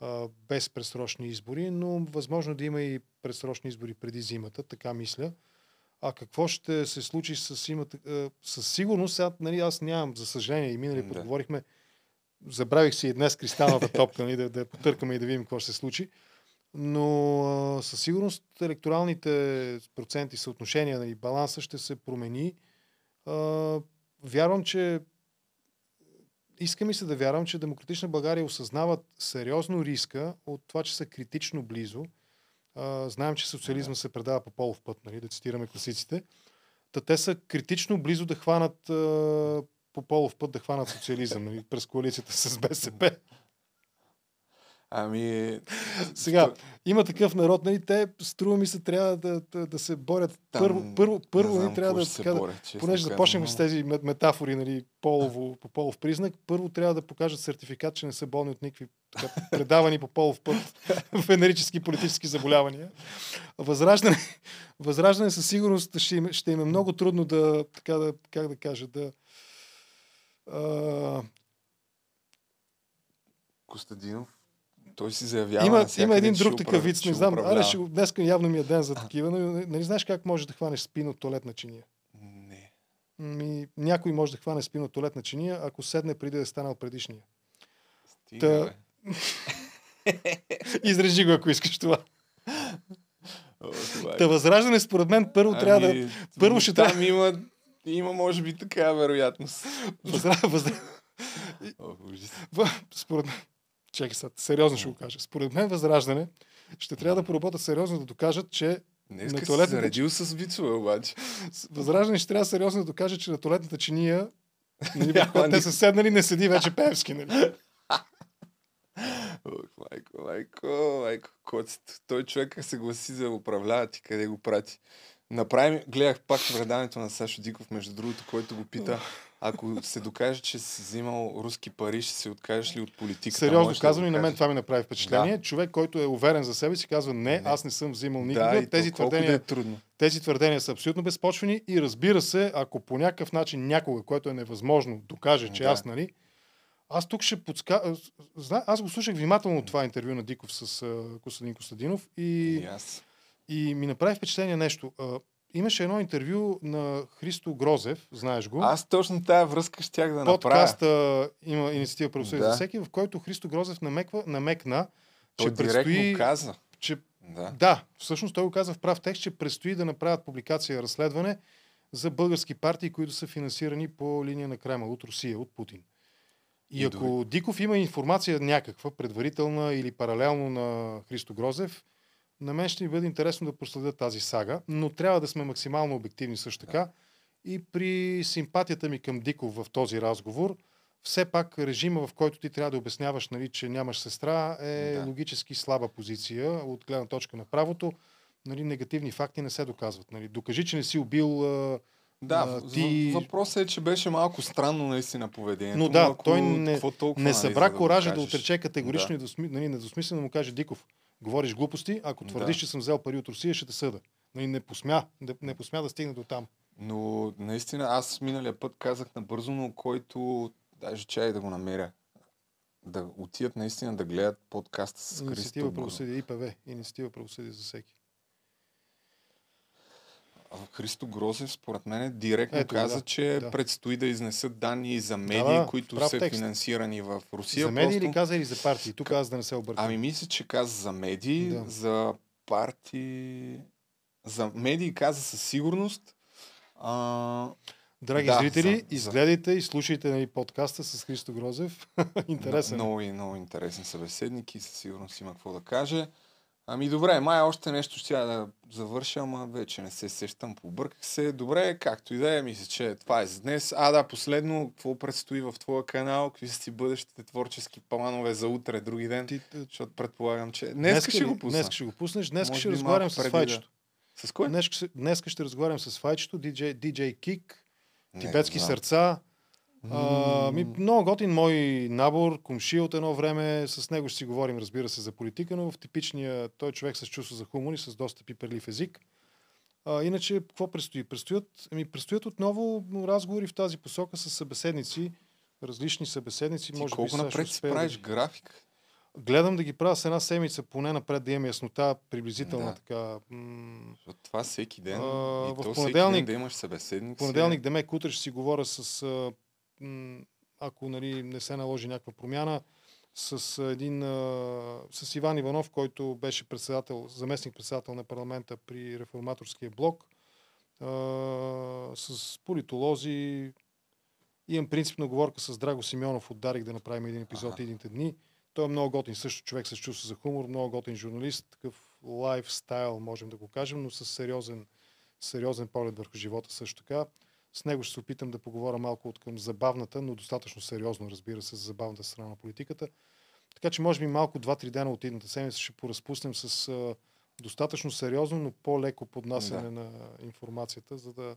а, без предсрочни избори, но възможно да има и предсрочни избори преди зимата, така мисля. А какво ще се случи с имата? Със сигурност, сега, нали, аз нямам, за съжаление, и минали Да. път говорихме, забравих си и днес кристалната топка, нали, да, да потъркаме и да видим какво ще се случи. Но със сигурност електоралните проценти, съотношения, нали, баланса ще се промени. А, вярвам, че иска ми се да вярвам, че Демократична България осъзнават сериозно риска от това, че са критично близо. А, знаем, че социализма се предава по полов път, нали, да цитираме класиците. Та те са критично близо да хванат а, по полов път да хванат социализъм нали, през коалицията с БСП. Ами... Сега, има такъв народ, нали, те, струва ми се, трябва да, да, да се борят. Там първо, първо, първо не нали, трябва да, така, честно понеже започнем но- с тези мет- метафори, нали, полово, по полов признак, първо трябва да покажат сертификат, че не са болни от никакви така, предавани по полов път венерически политически заболявания. Възраждане, възраждане със сигурност ще им, ще им е много трудно да, така да, как да кажа, да, а, Костадинов, той си заявява има, има един друг такъв вид, не знам, аре, ще, днес явно ми е ден за такива, но нали знаеш как можеш да хванеш спин от туалетна чиния? Не. Ми, някой може да хване спин от туалетна чиния, ако седне преди да е станал предишния. Стига, Та... бе. Изрежи го, ако искаш това. Та възраждане, според мен, първо ами, трябва да... Първо ще там трябва... има, има, може би, така вероятност. Възра... Възра... Според мен... Чекай сега, сериозно ще го кажа. Според мен възраждане ще трябва да поработят сериозно да докажат, че Днес на туалетната... заредил с вицове, обаче. Възраждане ще трябва сериозно да докаже, че на туалетната чиния, нали, те са седнали, не седи вече Певски, нали? Ох, майко, майко, майко, коцето. Той човек се гласи за управлява ти, къде го прати. Направи, гледах пак предаването на Сашо Диков, между другото, който го пита, ако се докаже, че си взимал руски пари, ще се откажеш ли от политиката? Сериозно казвам да и на мен това ми направи впечатление. Да. Човек, който е уверен за себе си, казва не, аз не съм взимал никога. Да, тези, твърдения, е трудно. тези твърдения са абсолютно безпочвени и разбира се, ако по някакъв начин някога, което е невъзможно, докаже, че да. аз, нали, аз тук ще подска... Аз го слушах внимателно това интервю на Диков с uh, Костадин Костадинов и, yes. и ми направи впечатление нещо. Uh, имаше едно интервю на Христо Грозев, знаеш го. Аз точно тая връзка щях да направя. Подкаста има инициатива правосъдие да. за всеки, в който Христо Грозев намеква, намекна, че той предстои... каза. Че, да. да, всъщност той го каза в прав текст, че предстои да направят публикация разследване за български партии, които са финансирани по линия на Кремъл от Русия, от Путин. И, ако. Диков има информация някаква, предварителна или паралелно на Христо Грозев, на мен ще ми бъде интересно да проследя тази сага, но трябва да сме максимално обективни също така. Да. И при симпатията ми към Диков в този разговор, все пак режима, в който ти трябва да обясняваш, нали, че нямаш сестра, е да. логически слаба позиция от гледна точка на правото. Нали, негативни факти не се доказват. Нали. Докажи, че не си убил да, а, ти... въпросът е, че беше малко странно наистина поведението. Но да, малко, той не, не събра коража да, да отрече категорично да. и досми, нали, недосмислено му каже Диков, говориш глупости, ако твърдиш, да. че съм взел пари от Русия, ще те съда. Нали, не, посмя, не, не посмя да стигне до там. Но наистина аз миналия път казах набързо, но който даже чай да го намеря. Да отидат наистина да гледат подкаста с Христо. Инициатива правосъдие, ИПВ. Инициатива правосъдие за всеки. Христо Грозев, според мен, директно Ето, каза, да, че да. предстои да изнесат данни и за медии, да, да, които са текст. финансирани в Русия. За медии просто... или каза или за партии? Тук аз да не се объркам. Ами мисля, че каза за медии, да. за партии... За медии каза със сигурност. А... Драги да, зрители, за, изгледайте за... и слушайте нали, подкаста с Христо Грозев. интересен. Много, много интересен събеседник и със сигурност има какво да каже. Ами добре, май още нещо ще да завърша, ама вече не се сещам, побърках се. Добре, както и да е, мисля, че това е за днес. А да, последно, какво предстои в твоя канал? Какви са ти бъдещите творчески планове за утре, други ден? Ти, защото предполагам, че... Днес ще го пусна. Днес ще го пуснеш. Днес ще разговарям с Файчето. Да... С кой? Днес, днес ще разговарям с Файчето, DJ, DJ Kick, Тибетски сърца. А, ми, много готин мой набор, комши от едно време, с него ще си говорим, разбира се, за политика, но в типичния той човек с чувство за хумор и с доста пиперлив език. А, иначе, какво предстои? Предстоят, ами, предстоят отново разговори в тази посока с събеседници, различни събеседници. Ти може колко би, напред си правиш да... график? Гледам да ги правя с една седмица, поне напред да имам яснота, приблизителна да. така. М- това всеки ден. А, и в то понеделник, ден да имаш събеседници. Понеделник, Демек, утре ще си говоря с ако нали, не се наложи някаква промяна, с, един, с Иван Иванов, който беше председател, заместник председател на парламента при реформаторския блок, с политолози. Имам принципна оговорка с Драго Симеонов от Дарик да направим един епизод ага. едните дни. Той е много готин също човек с чувство за хумор, много готин журналист, такъв лайфстайл, можем да го кажем, но с сериозен, сериозен поглед върху живота също така. С него ще се опитам да поговоря малко от към забавната, но достатъчно сериозно, разбира се, за забавната страна на политиката. Така че, може би, малко 2-3 дена от едната седмица ще поразпуснем с а, достатъчно сериозно, но по-леко поднасяне да. на информацията, за да.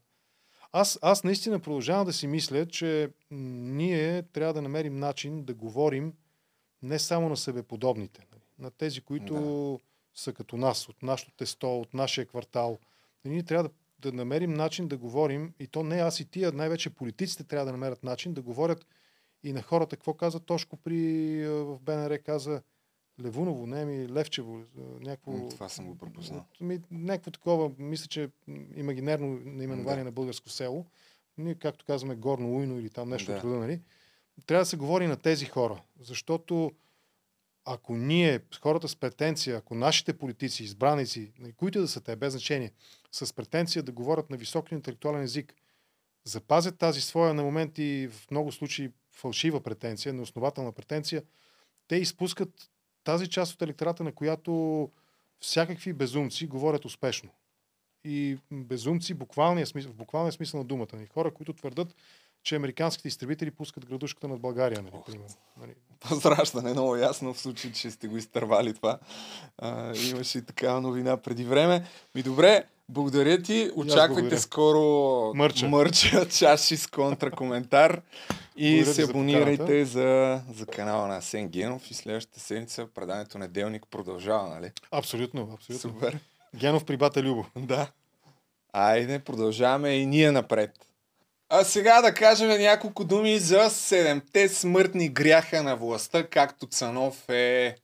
Аз, аз наистина продължавам да си мисля, че ние трябва да намерим начин да говорим не само на себеподобните, нали, на тези, които да. са като нас, от нашото тесто, от нашия квартал. Ние трябва да да намерим начин да говорим, и то не аз и тия, най-вече политиците трябва да намерят начин да говорят и на хората. Какво каза Тошко при, в БНР? Каза Левуново, не ми Левчево. Някакво, Това съм го пропуснал. Ми, някакво такова, мисля, че имагинерно наименование да. на българско село. Ние, както казваме, горно уйно или там нещо да. от рода, нали? Трябва да се говори на тези хора, защото ако ние, хората с претенция, ако нашите политици, избраници, нали, които да са те, без значение, с претенция да говорят на висок интелектуален език, запазят тази своя на моменти в много случаи фалшива претенция, неоснователна претенция, те изпускат тази част от електората, на която всякакви безумци говорят успешно. И безумци буквалния смисъл, в буквалния смисъл на думата. Нали? Хора, които твърдат, че американските изтребители пускат градушката над България. Нали, примерно. Нали. Много ясно в случай, че сте го изтървали това. А, имаше и такава новина преди време. Ми добре, благодаря ти. Очаквайте благодаря. скоро Мърча. мърча чаши с контракоментар. И Благодаря се за абонирайте поканата. за, за канала на Асен Генов и следващата седмица преданието неделник продължава, нали? Абсолютно, абсолютно. Супер. Генов при бата Любо. Да. Айде, продължаваме и ние напред. А сега да кажем няколко думи за седемте смъртни гряха на властта, както Цанов е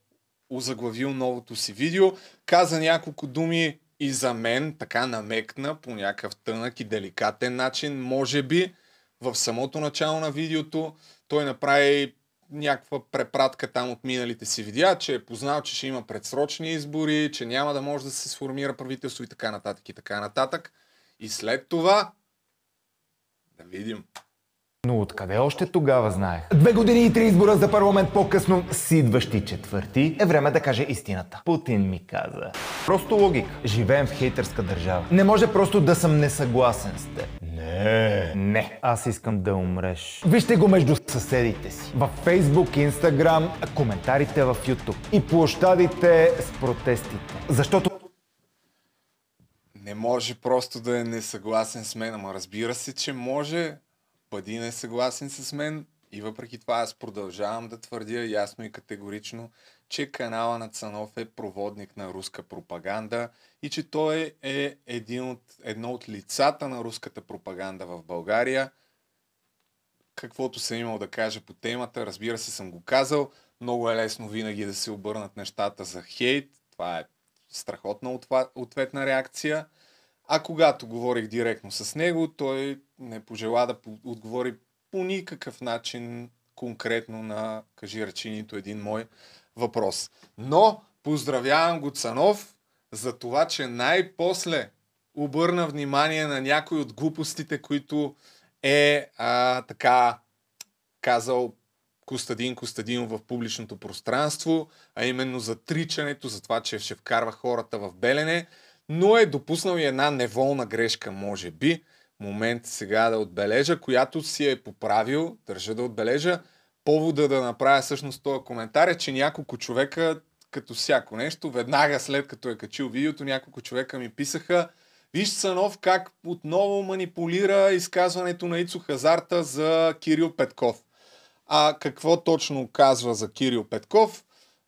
озаглавил новото си видео. Каза няколко думи и за мен, така намекна по някакъв тънък и деликатен начин, може би в самото начало на видеото той направи някаква препратка там от миналите си видеа, че е познал, че ще има предсрочни избори, че няма да може да се сформира правителство и така нататък и така нататък. И след това да видим. Но откъде още тогава знаех? Две години и три избора за парламент по-късно с идващи четвърти е време да каже истината. Путин ми каза. Просто логика. Живеем в хейтърска държава. Не може просто да съм несъгласен с теб. Не. Не. Аз искам да умреш. Вижте го между съседите си. В Facebook, Instagram, коментарите в YouTube и площадите с протестите. Защото Не може просто да е несъгласен с мен, ама разбира се, че може. Бъди несъгласен с мен и въпреки това аз продължавам да твърдя ясно и категорично, че канала на Цанов е проводник на руска пропаганда и че той е един от, едно от лицата на руската пропаганда в България. Каквото съм имал да кажа по темата, разбира се съм го казал. Много е лесно винаги да се обърнат нещата за хейт. Това е страхотна ответна реакция. А когато говорих директно с него, той не пожела да отговори по никакъв начин конкретно на, кажи речи, нито един мой въпрос. Но поздравявам го Цанов за това, че най-после обърна внимание на някои от глупостите, които е а, така казал Костадин Костадинов в публичното пространство, а именно за тричането, за това, че ще вкарва хората в Белене, но е допуснал и една неволна грешка, може би. Момент сега да отбележа, която си е поправил, държа да отбележа. Повода да направя всъщност този коментар е, че няколко човека, като всяко нещо, веднага след като е качил видеото, няколко човека ми писаха Виж Санов как отново манипулира изказването на Ицо Хазарта за Кирил Петков. А какво точно казва за Кирил Петков?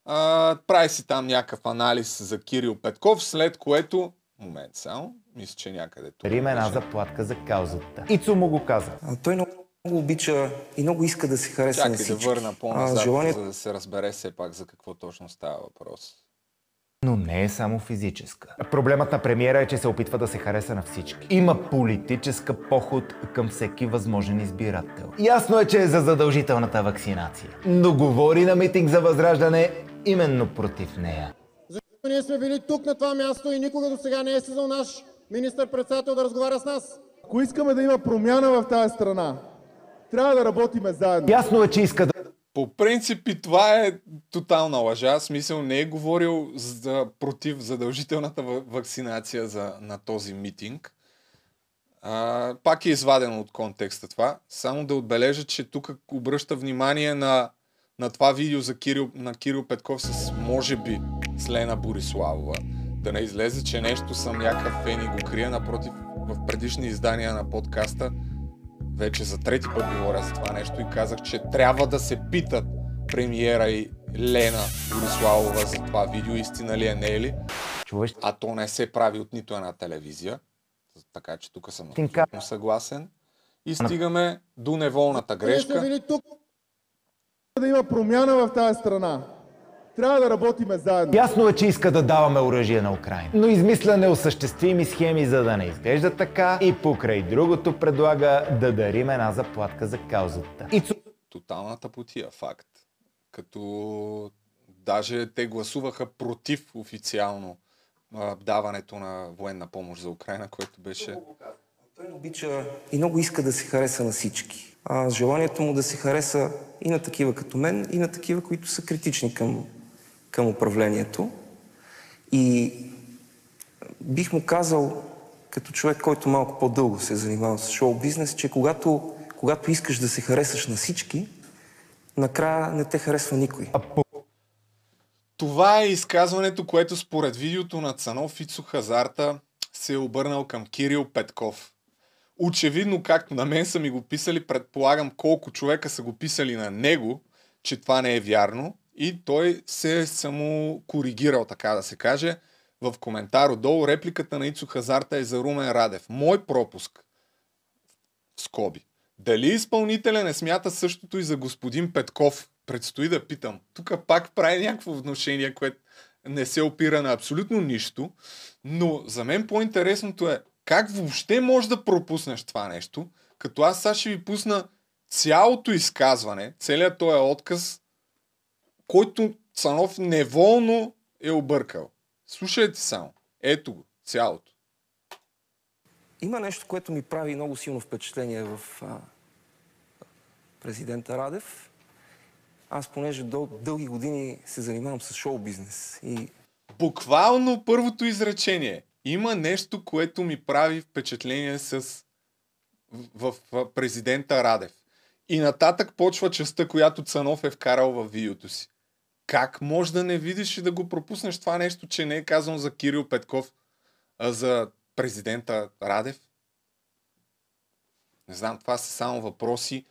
А, прави си там някакъв анализ за Кирил Петков, след което... Момент само, мисля, че някъде тук. Рим една заплатка за каузата. Ицо му го каза. Той много обича и много иска да се хареса Чакай на да всички. върна по-назад, А, желанието за да се разбере все пак за какво точно става въпрос. Но не е само физическа. Проблемът на премиера е, че се опитва да се хареса на всички. Има политическа поход към всеки възможен избирател. Ясно е, че е за задължителната вакцинация. Но говори на митинг за възраждане именно против нея. Защото ние сме били тук на това място и никога до сега не е слизал наш министър-председател да разговаря с нас. Ако искаме да има промяна в тази страна, трябва да работиме заедно. Ясно е, че иска да... По принцип и това е тотална лъжа. В Смисъл не е говорил за, против задължителната ва- вакцинация за, на този митинг. А, пак е извадено от контекста това. Само да отбележа, че тук обръща внимание на, на това видео за Кирил, на Кирил Петков с може би с Лена Бориславова. Да не излезе, че нещо съм някакъв фен и го крия. Напротив, в предишни издания на подкаста вече за трети път говоря за това нещо и казах, че трябва да се питат премиера и Лена Бориславова за това видео, истина ли е, не е ли. Чуваш? А то не се прави от нито една телевизия, така че тук съм абсолютно съгласен. И стигаме до неволната грешка. Да има промяна в тази страна. Трябва да работиме заедно. Ясно е, че иска да даваме оръжие на Украина. Но измисля неосъществими схеми, за да не изглежда така и покрай другото предлага да дарим една заплатка за каузата. Ицо Тоталната потия, факт. Като Даже те гласуваха против официално а, даването на военна помощ за Украина, което беше... Той обича и много иска да се хареса на всички. А желанието му да се хареса и на такива като мен, и на такива, които са критични към, към управлението. И бих му казал, като човек, който малко по-дълго се е занимавал с шоу-бизнес, че когато, когато искаш да се харесаш на всички, накрая не те харесва никой. Това е изказването, което според видеото на Цанов Ицо Хазарта се е обърнал към Кирил Петков. Очевидно, както на мен са ми го писали, предполагам колко човека са го писали на него, че това не е вярно и той се е само коригирал, така да се каже. В коментар отдолу репликата на Ицо Хазарта е за Румен Радев. Мой пропуск. Скоби. Дали изпълнителя не смята същото и за господин Петков? Предстои да питам. Тук пак прави някакво отношение, което не се опира на абсолютно нищо, но за мен по-интересното е как въобще можеш да пропуснеш това нещо, като аз сега ще ви пусна цялото изказване, целият този отказ, който Цанов неволно е объркал. Слушайте само. Ето го. Цялото. Има нещо, което ми прави много силно впечатление в а, президента Радев. Аз, понеже дъл, дълги години се занимавам с шоу-бизнес и Буквално първото изречение. Има нещо, което ми прави впечатление с в, в президента Радев. И нататък почва частта, която Цанов е вкарал в видеото си. Как може да не видиш и да го пропуснеш това нещо, че не е казано за Кирил Петков, а за президента Радев? Не знам, това са само въпроси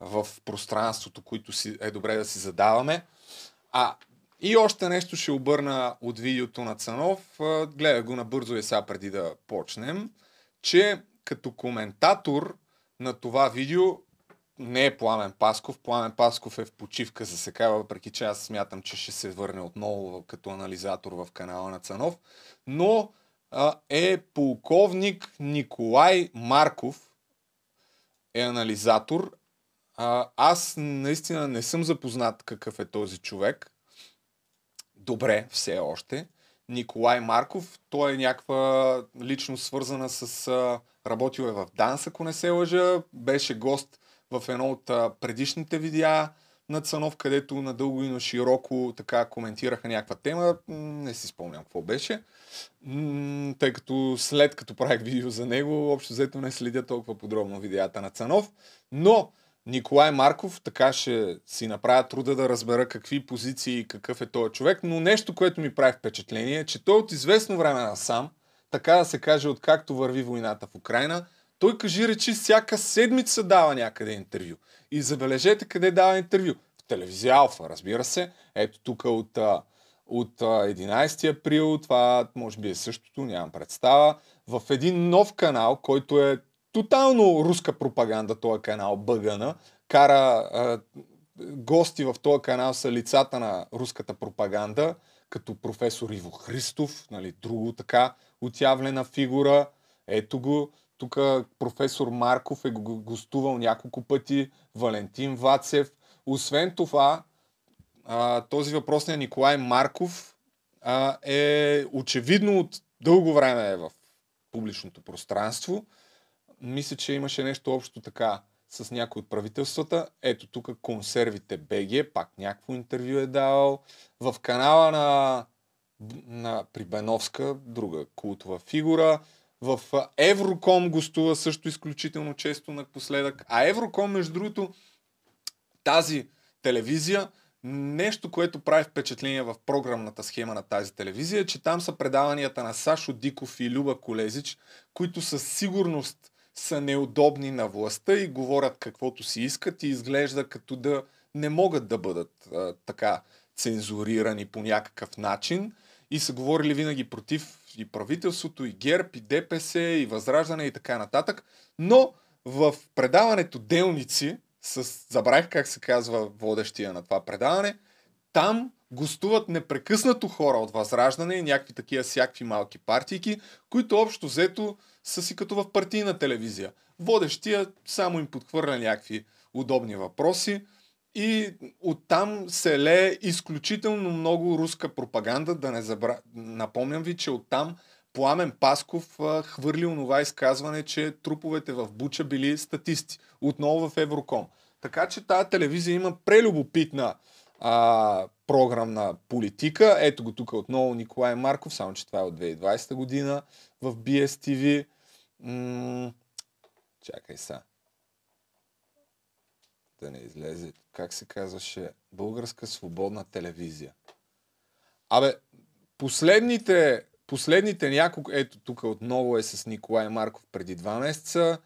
в пространството, които си, е добре да си задаваме. А и още нещо ще обърна от видеото на Цанов. Гледах го набързо е сега преди да почнем, че като коментатор на това видео не е Пламен Пасков. Пламен Пасков е в почивка за сега, въпреки че аз смятам, че ще се върне отново като анализатор в канала на Цанов. Но а, е полковник Николай Марков е анализатор. А, аз наистина не съм запознат какъв е този човек. Добре, все още. Николай Марков, той е някаква личност свързана с... Работил е в Данс, ако не се лъжа. Беше гост в едно от предишните видеа на Цанов, където надълго и на широко така коментираха някаква тема. Не си спомням какво беше. Тъй като след като правих видео за него, общо взето не следя толкова подробно видеята на Цанов. Но Николай Марков, така ще си направя труда да разбера какви позиции и какъв е този човек, но нещо, което ми прави впечатление е, че той от известно време насам, така да се каже, откакто върви войната в Украина, той кажи речи всяка седмица дава някъде интервю. И забележете къде дава интервю. В телевизия Алфа, разбира се. Ето тук от, от а, 11 април, това може би е същото, нямам представа. В един нов канал, който е тотално руска пропаганда, този канал Бъгана, кара а, гости в този канал са лицата на руската пропаганда, като професор Иво Христов, нали, друго така отявлена фигура. Ето го, тук професор Марков е го гостувал няколко пъти, Валентин Вацев. Освен това, а, този въпрос на Николай Марков а, е очевидно от дълго време е в публичното пространство. Мисля, че имаше нещо общо така с някои от правителствата. Ето тук консервите БГ, пак някакво интервю е дал. В канала на, на Прибеновска, друга култова фигура. В Евроком гостува също изключително често напоследък. А Евроком, между другото, тази телевизия, нещо, което прави впечатление в програмната схема на тази телевизия, е, че там са предаванията на Сашо Диков и Люба Колезич, които със сигурност са неудобни на властта и говорят каквото си искат и изглежда като да не могат да бъдат а, така цензурирани по някакъв начин и са говорили винаги против и правителството, и ГЕРБ, и ДПС, и Възраждане и така нататък. Но в предаването Делници, с, забравих как се казва водещия на това предаване, там гостуват непрекъснато хора от Възраждане и някакви такива всякакви малки партийки, които общо взето са си като в партийна телевизия. Водещия само им подхвърля някакви удобни въпроси И оттам се лее изключително много руска пропаганда. Да не забра... Напомням ви, че оттам Пламен Пасков а, хвърли онова изказване, че труповете в Буча били статисти. Отново в Евроком. Така че тази телевизия има прелюбопитна а, програмна политика. Ето го тук отново Николай Марков, само че това е от 2020 година в BSTV. М- чакай сега. Да не излезе. Как се казваше? Българска свободна телевизия. Абе, последните, последните няколко... Ето тук отново е с Николай Марков преди два месеца.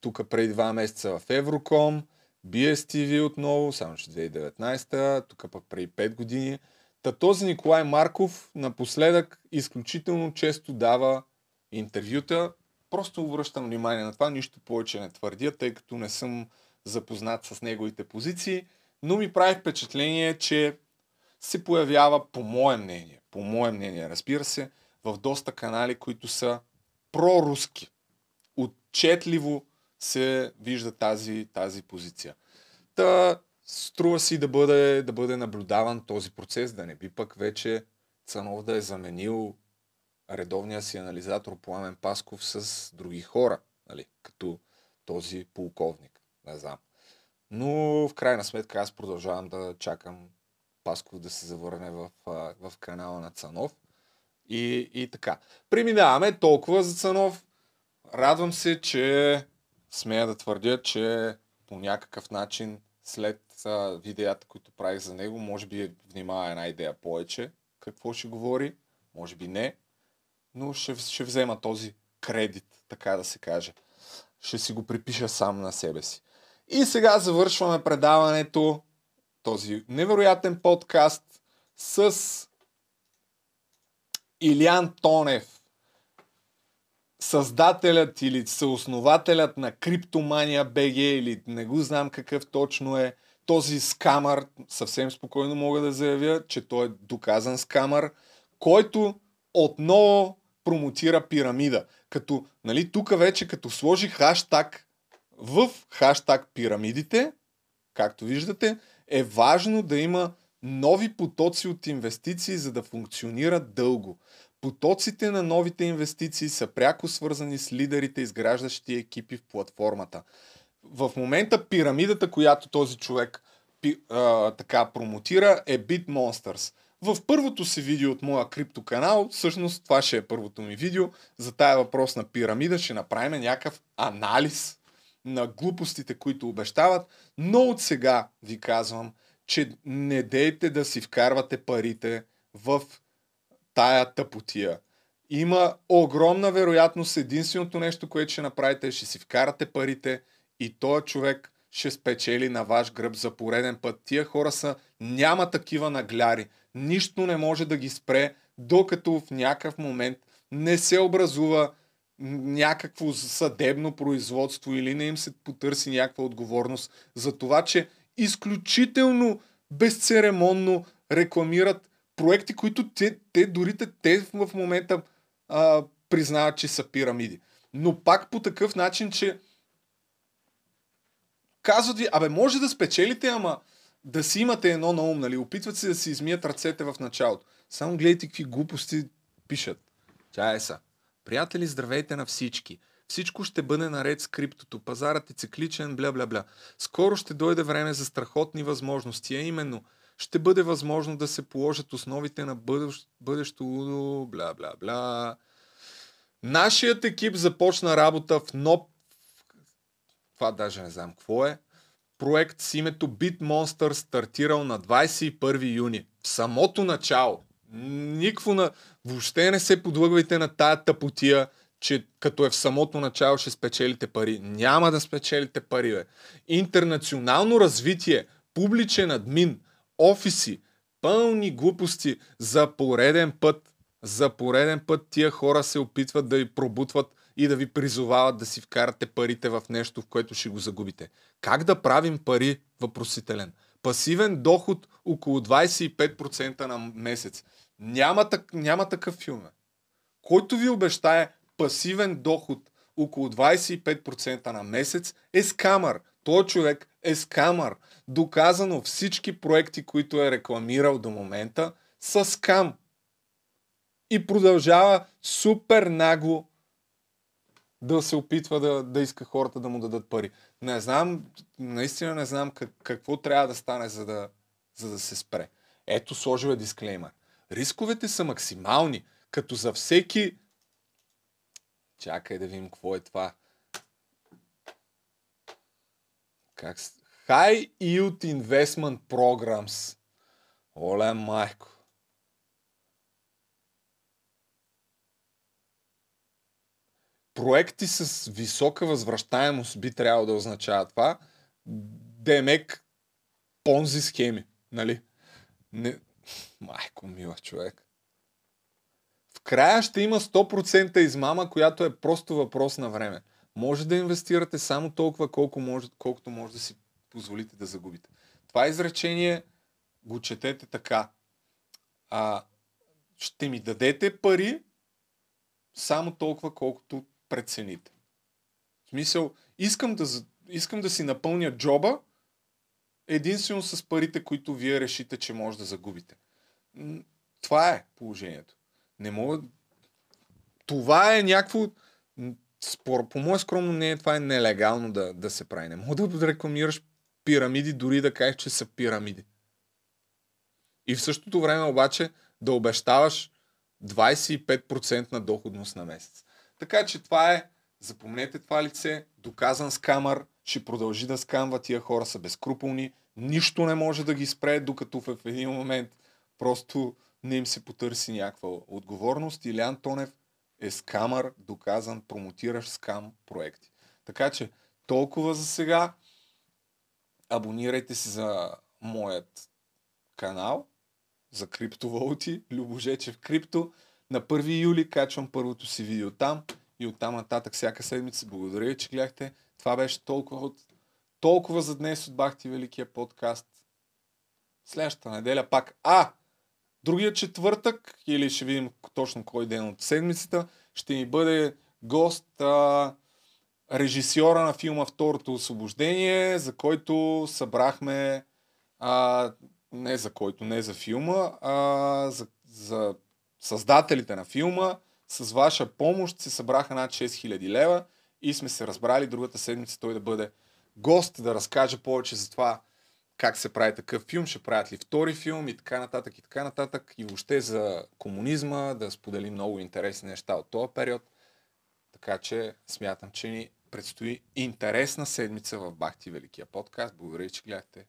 Тук преди два месеца в Евроком. BSTV отново, само че 2019, тук пък преди 5 години. Та този Николай Марков напоследък изключително често дава интервюта. Просто обръщам внимание на това, нищо повече не твърдя, тъй като не съм запознат с неговите позиции, но ми прави впечатление, че се появява, по мое мнение, по мое мнение, разбира се, в доста канали, които са проруски. Отчетливо се вижда тази, тази позиция. Та струва си да бъде, да бъде наблюдаван този процес, да не би пък вече Цанов да е заменил редовния си анализатор Пламен Пасков с други хора, нали, като този полковник. Не знам. Но в крайна сметка аз продължавам да чакам Пасков да се завърне в, в канала на Цанов. И, и така. Преминаваме толкова за Цанов. Радвам се, че смея да твърдя, че по някакъв начин след а, видеята, които правих за него, може би внимава една идея повече какво ще говори, може би не, но ще, ще взема този кредит, така да се каже. Ще си го припиша сам на себе си. И сега завършваме предаването, този невероятен подкаст с Илян Тонев, създателят или съоснователят на Криптомания БГ или не го знам какъв точно е този скамър, съвсем спокойно мога да заявя, че той е доказан скамър, който отново промотира пирамида. Като, нали, тук вече като сложи хаштаг в хаштаг пирамидите, както виждате, е важно да има нови потоци от инвестиции, за да функционират дълго. Потоците на новите инвестиции са пряко свързани с лидерите, изграждащи екипи в платформата. В момента пирамидата, която този човек пи, а, така промотира, е BitMonsters. В първото си видео от моя криптоканал, всъщност това ще е първото ми видео, за тая въпрос на пирамида ще направим някакъв анализ на глупостите, които обещават, но от сега ви казвам, че не дейте да си вкарвате парите в тая тъпотия. Има огромна вероятност, единственото нещо, което ще направите, е ще си вкарате парите и този човек ще спечели на ваш гръб за пореден път. Тия хора са, няма такива нагляри. Нищо не може да ги спре, докато в някакъв момент не се образува някакво съдебно производство или не им се потърси някаква отговорност за това, че изключително безцеремонно рекламират проекти, които те, те дори те в момента а, признават, че са пирамиди. Но пак по такъв начин, че казват ви, абе може да спечелите, ама да си имате едно на ум, нали? Опитват се да си измият ръцете в началото. Само гледайте какви глупости пишат. Тя е са. Приятели, здравейте на всички. Всичко ще бъде наред с криптото. Пазарът е цикличен, бля-бля-бля. Скоро ще дойде време за страхотни възможности, а именно ще бъде възможно да се положат основите на бъдещ, бъдещо лудо, бля-бля-бля. Нашият екип започна работа в НОП. Това даже не знам какво е. Проект с името BitMonster стартирал на 21 юни. В самото начало. Никво на... Въобще не се подлъгвайте на тая тъпотия, че като е в самото начало ще спечелите пари. Няма да спечелите пари, бе. Интернационално развитие, публичен админ, офиси, пълни глупости за пореден път. За пореден път тия хора се опитват да ви пробутват и да ви призовават да си вкарате парите в нещо, в което ще го загубите. Как да правим пари? Въпросителен. Пасивен доход около 25% на месец. Няма, так, няма такъв филм. Който ви обещае пасивен доход около 25% на месец е скамър. Той човек е скамър. Доказано всички проекти, които е рекламирал до момента, са скам. И продължава супер нагло да се опитва да, да иска хората да му дадат пари. Не знам, наистина не знам как, какво трябва да стане, за да, за да се спре. Ето, сложил е дисклеймер. Рисковете са максимални, като за всеки... Чакай да видим какво е това. Как... High Yield Investment Programs. Оле, майко. Проекти с висока възвръщаемост би трябвало да означава това. Демек понзи схеми, нали? Не... Майко мила човек. Края ще има 100% измама, която е просто въпрос на време. Може да инвестирате само толкова, колко може, колкото може да си позволите да загубите. Това изречение го четете така. А, ще ми дадете пари само толкова, колкото прецените. В смисъл, искам да, искам да си напълня джоба единствено с парите, които вие решите, че може да загубите. Това е положението. Не мога... Това е някакво... Спор, по мое скромно мнение, това е нелегално да, да се прави. Не мога да рекламираш пирамиди, дори да кажеш, че са пирамиди. И в същото време обаче да обещаваш 25% на доходност на месец. Така че това е, запомнете това лице, доказан скамър, ще продължи да скамва, тия хора са безкруполни, нищо не може да ги спре, докато в един момент просто не им се потърси някаква отговорност. Илян Тонев е скамър, доказан, промотираш скам проекти. Така че толкова за сега. Абонирайте се за моят канал за криптовалути, Любожечев Крипто. На 1 юли качвам първото си видео там и оттам нататък всяка седмица. Благодаря ви, че гледахте. Това беше толкова, от... толкова за днес от Бахти Великия подкаст. Следващата неделя пак. А! Другия четвъртък, или ще видим точно кой ден от седмицата, ще ни бъде гост а, режисьора на филма Второто освобождение, за който събрахме а, не за който, не за филма, а за, за създателите на филма. С ваша помощ се събраха над 6000 лева и сме се разбрали другата седмица той да бъде гост, да разкаже повече за това как се прави такъв филм, ще правят ли втори филм и така нататък и така нататък. И въобще за комунизма, да сподели много интересни неща от този период. Така че смятам, че ни предстои интересна седмица в Бахти Великия подкаст. Благодаря, че гледахте.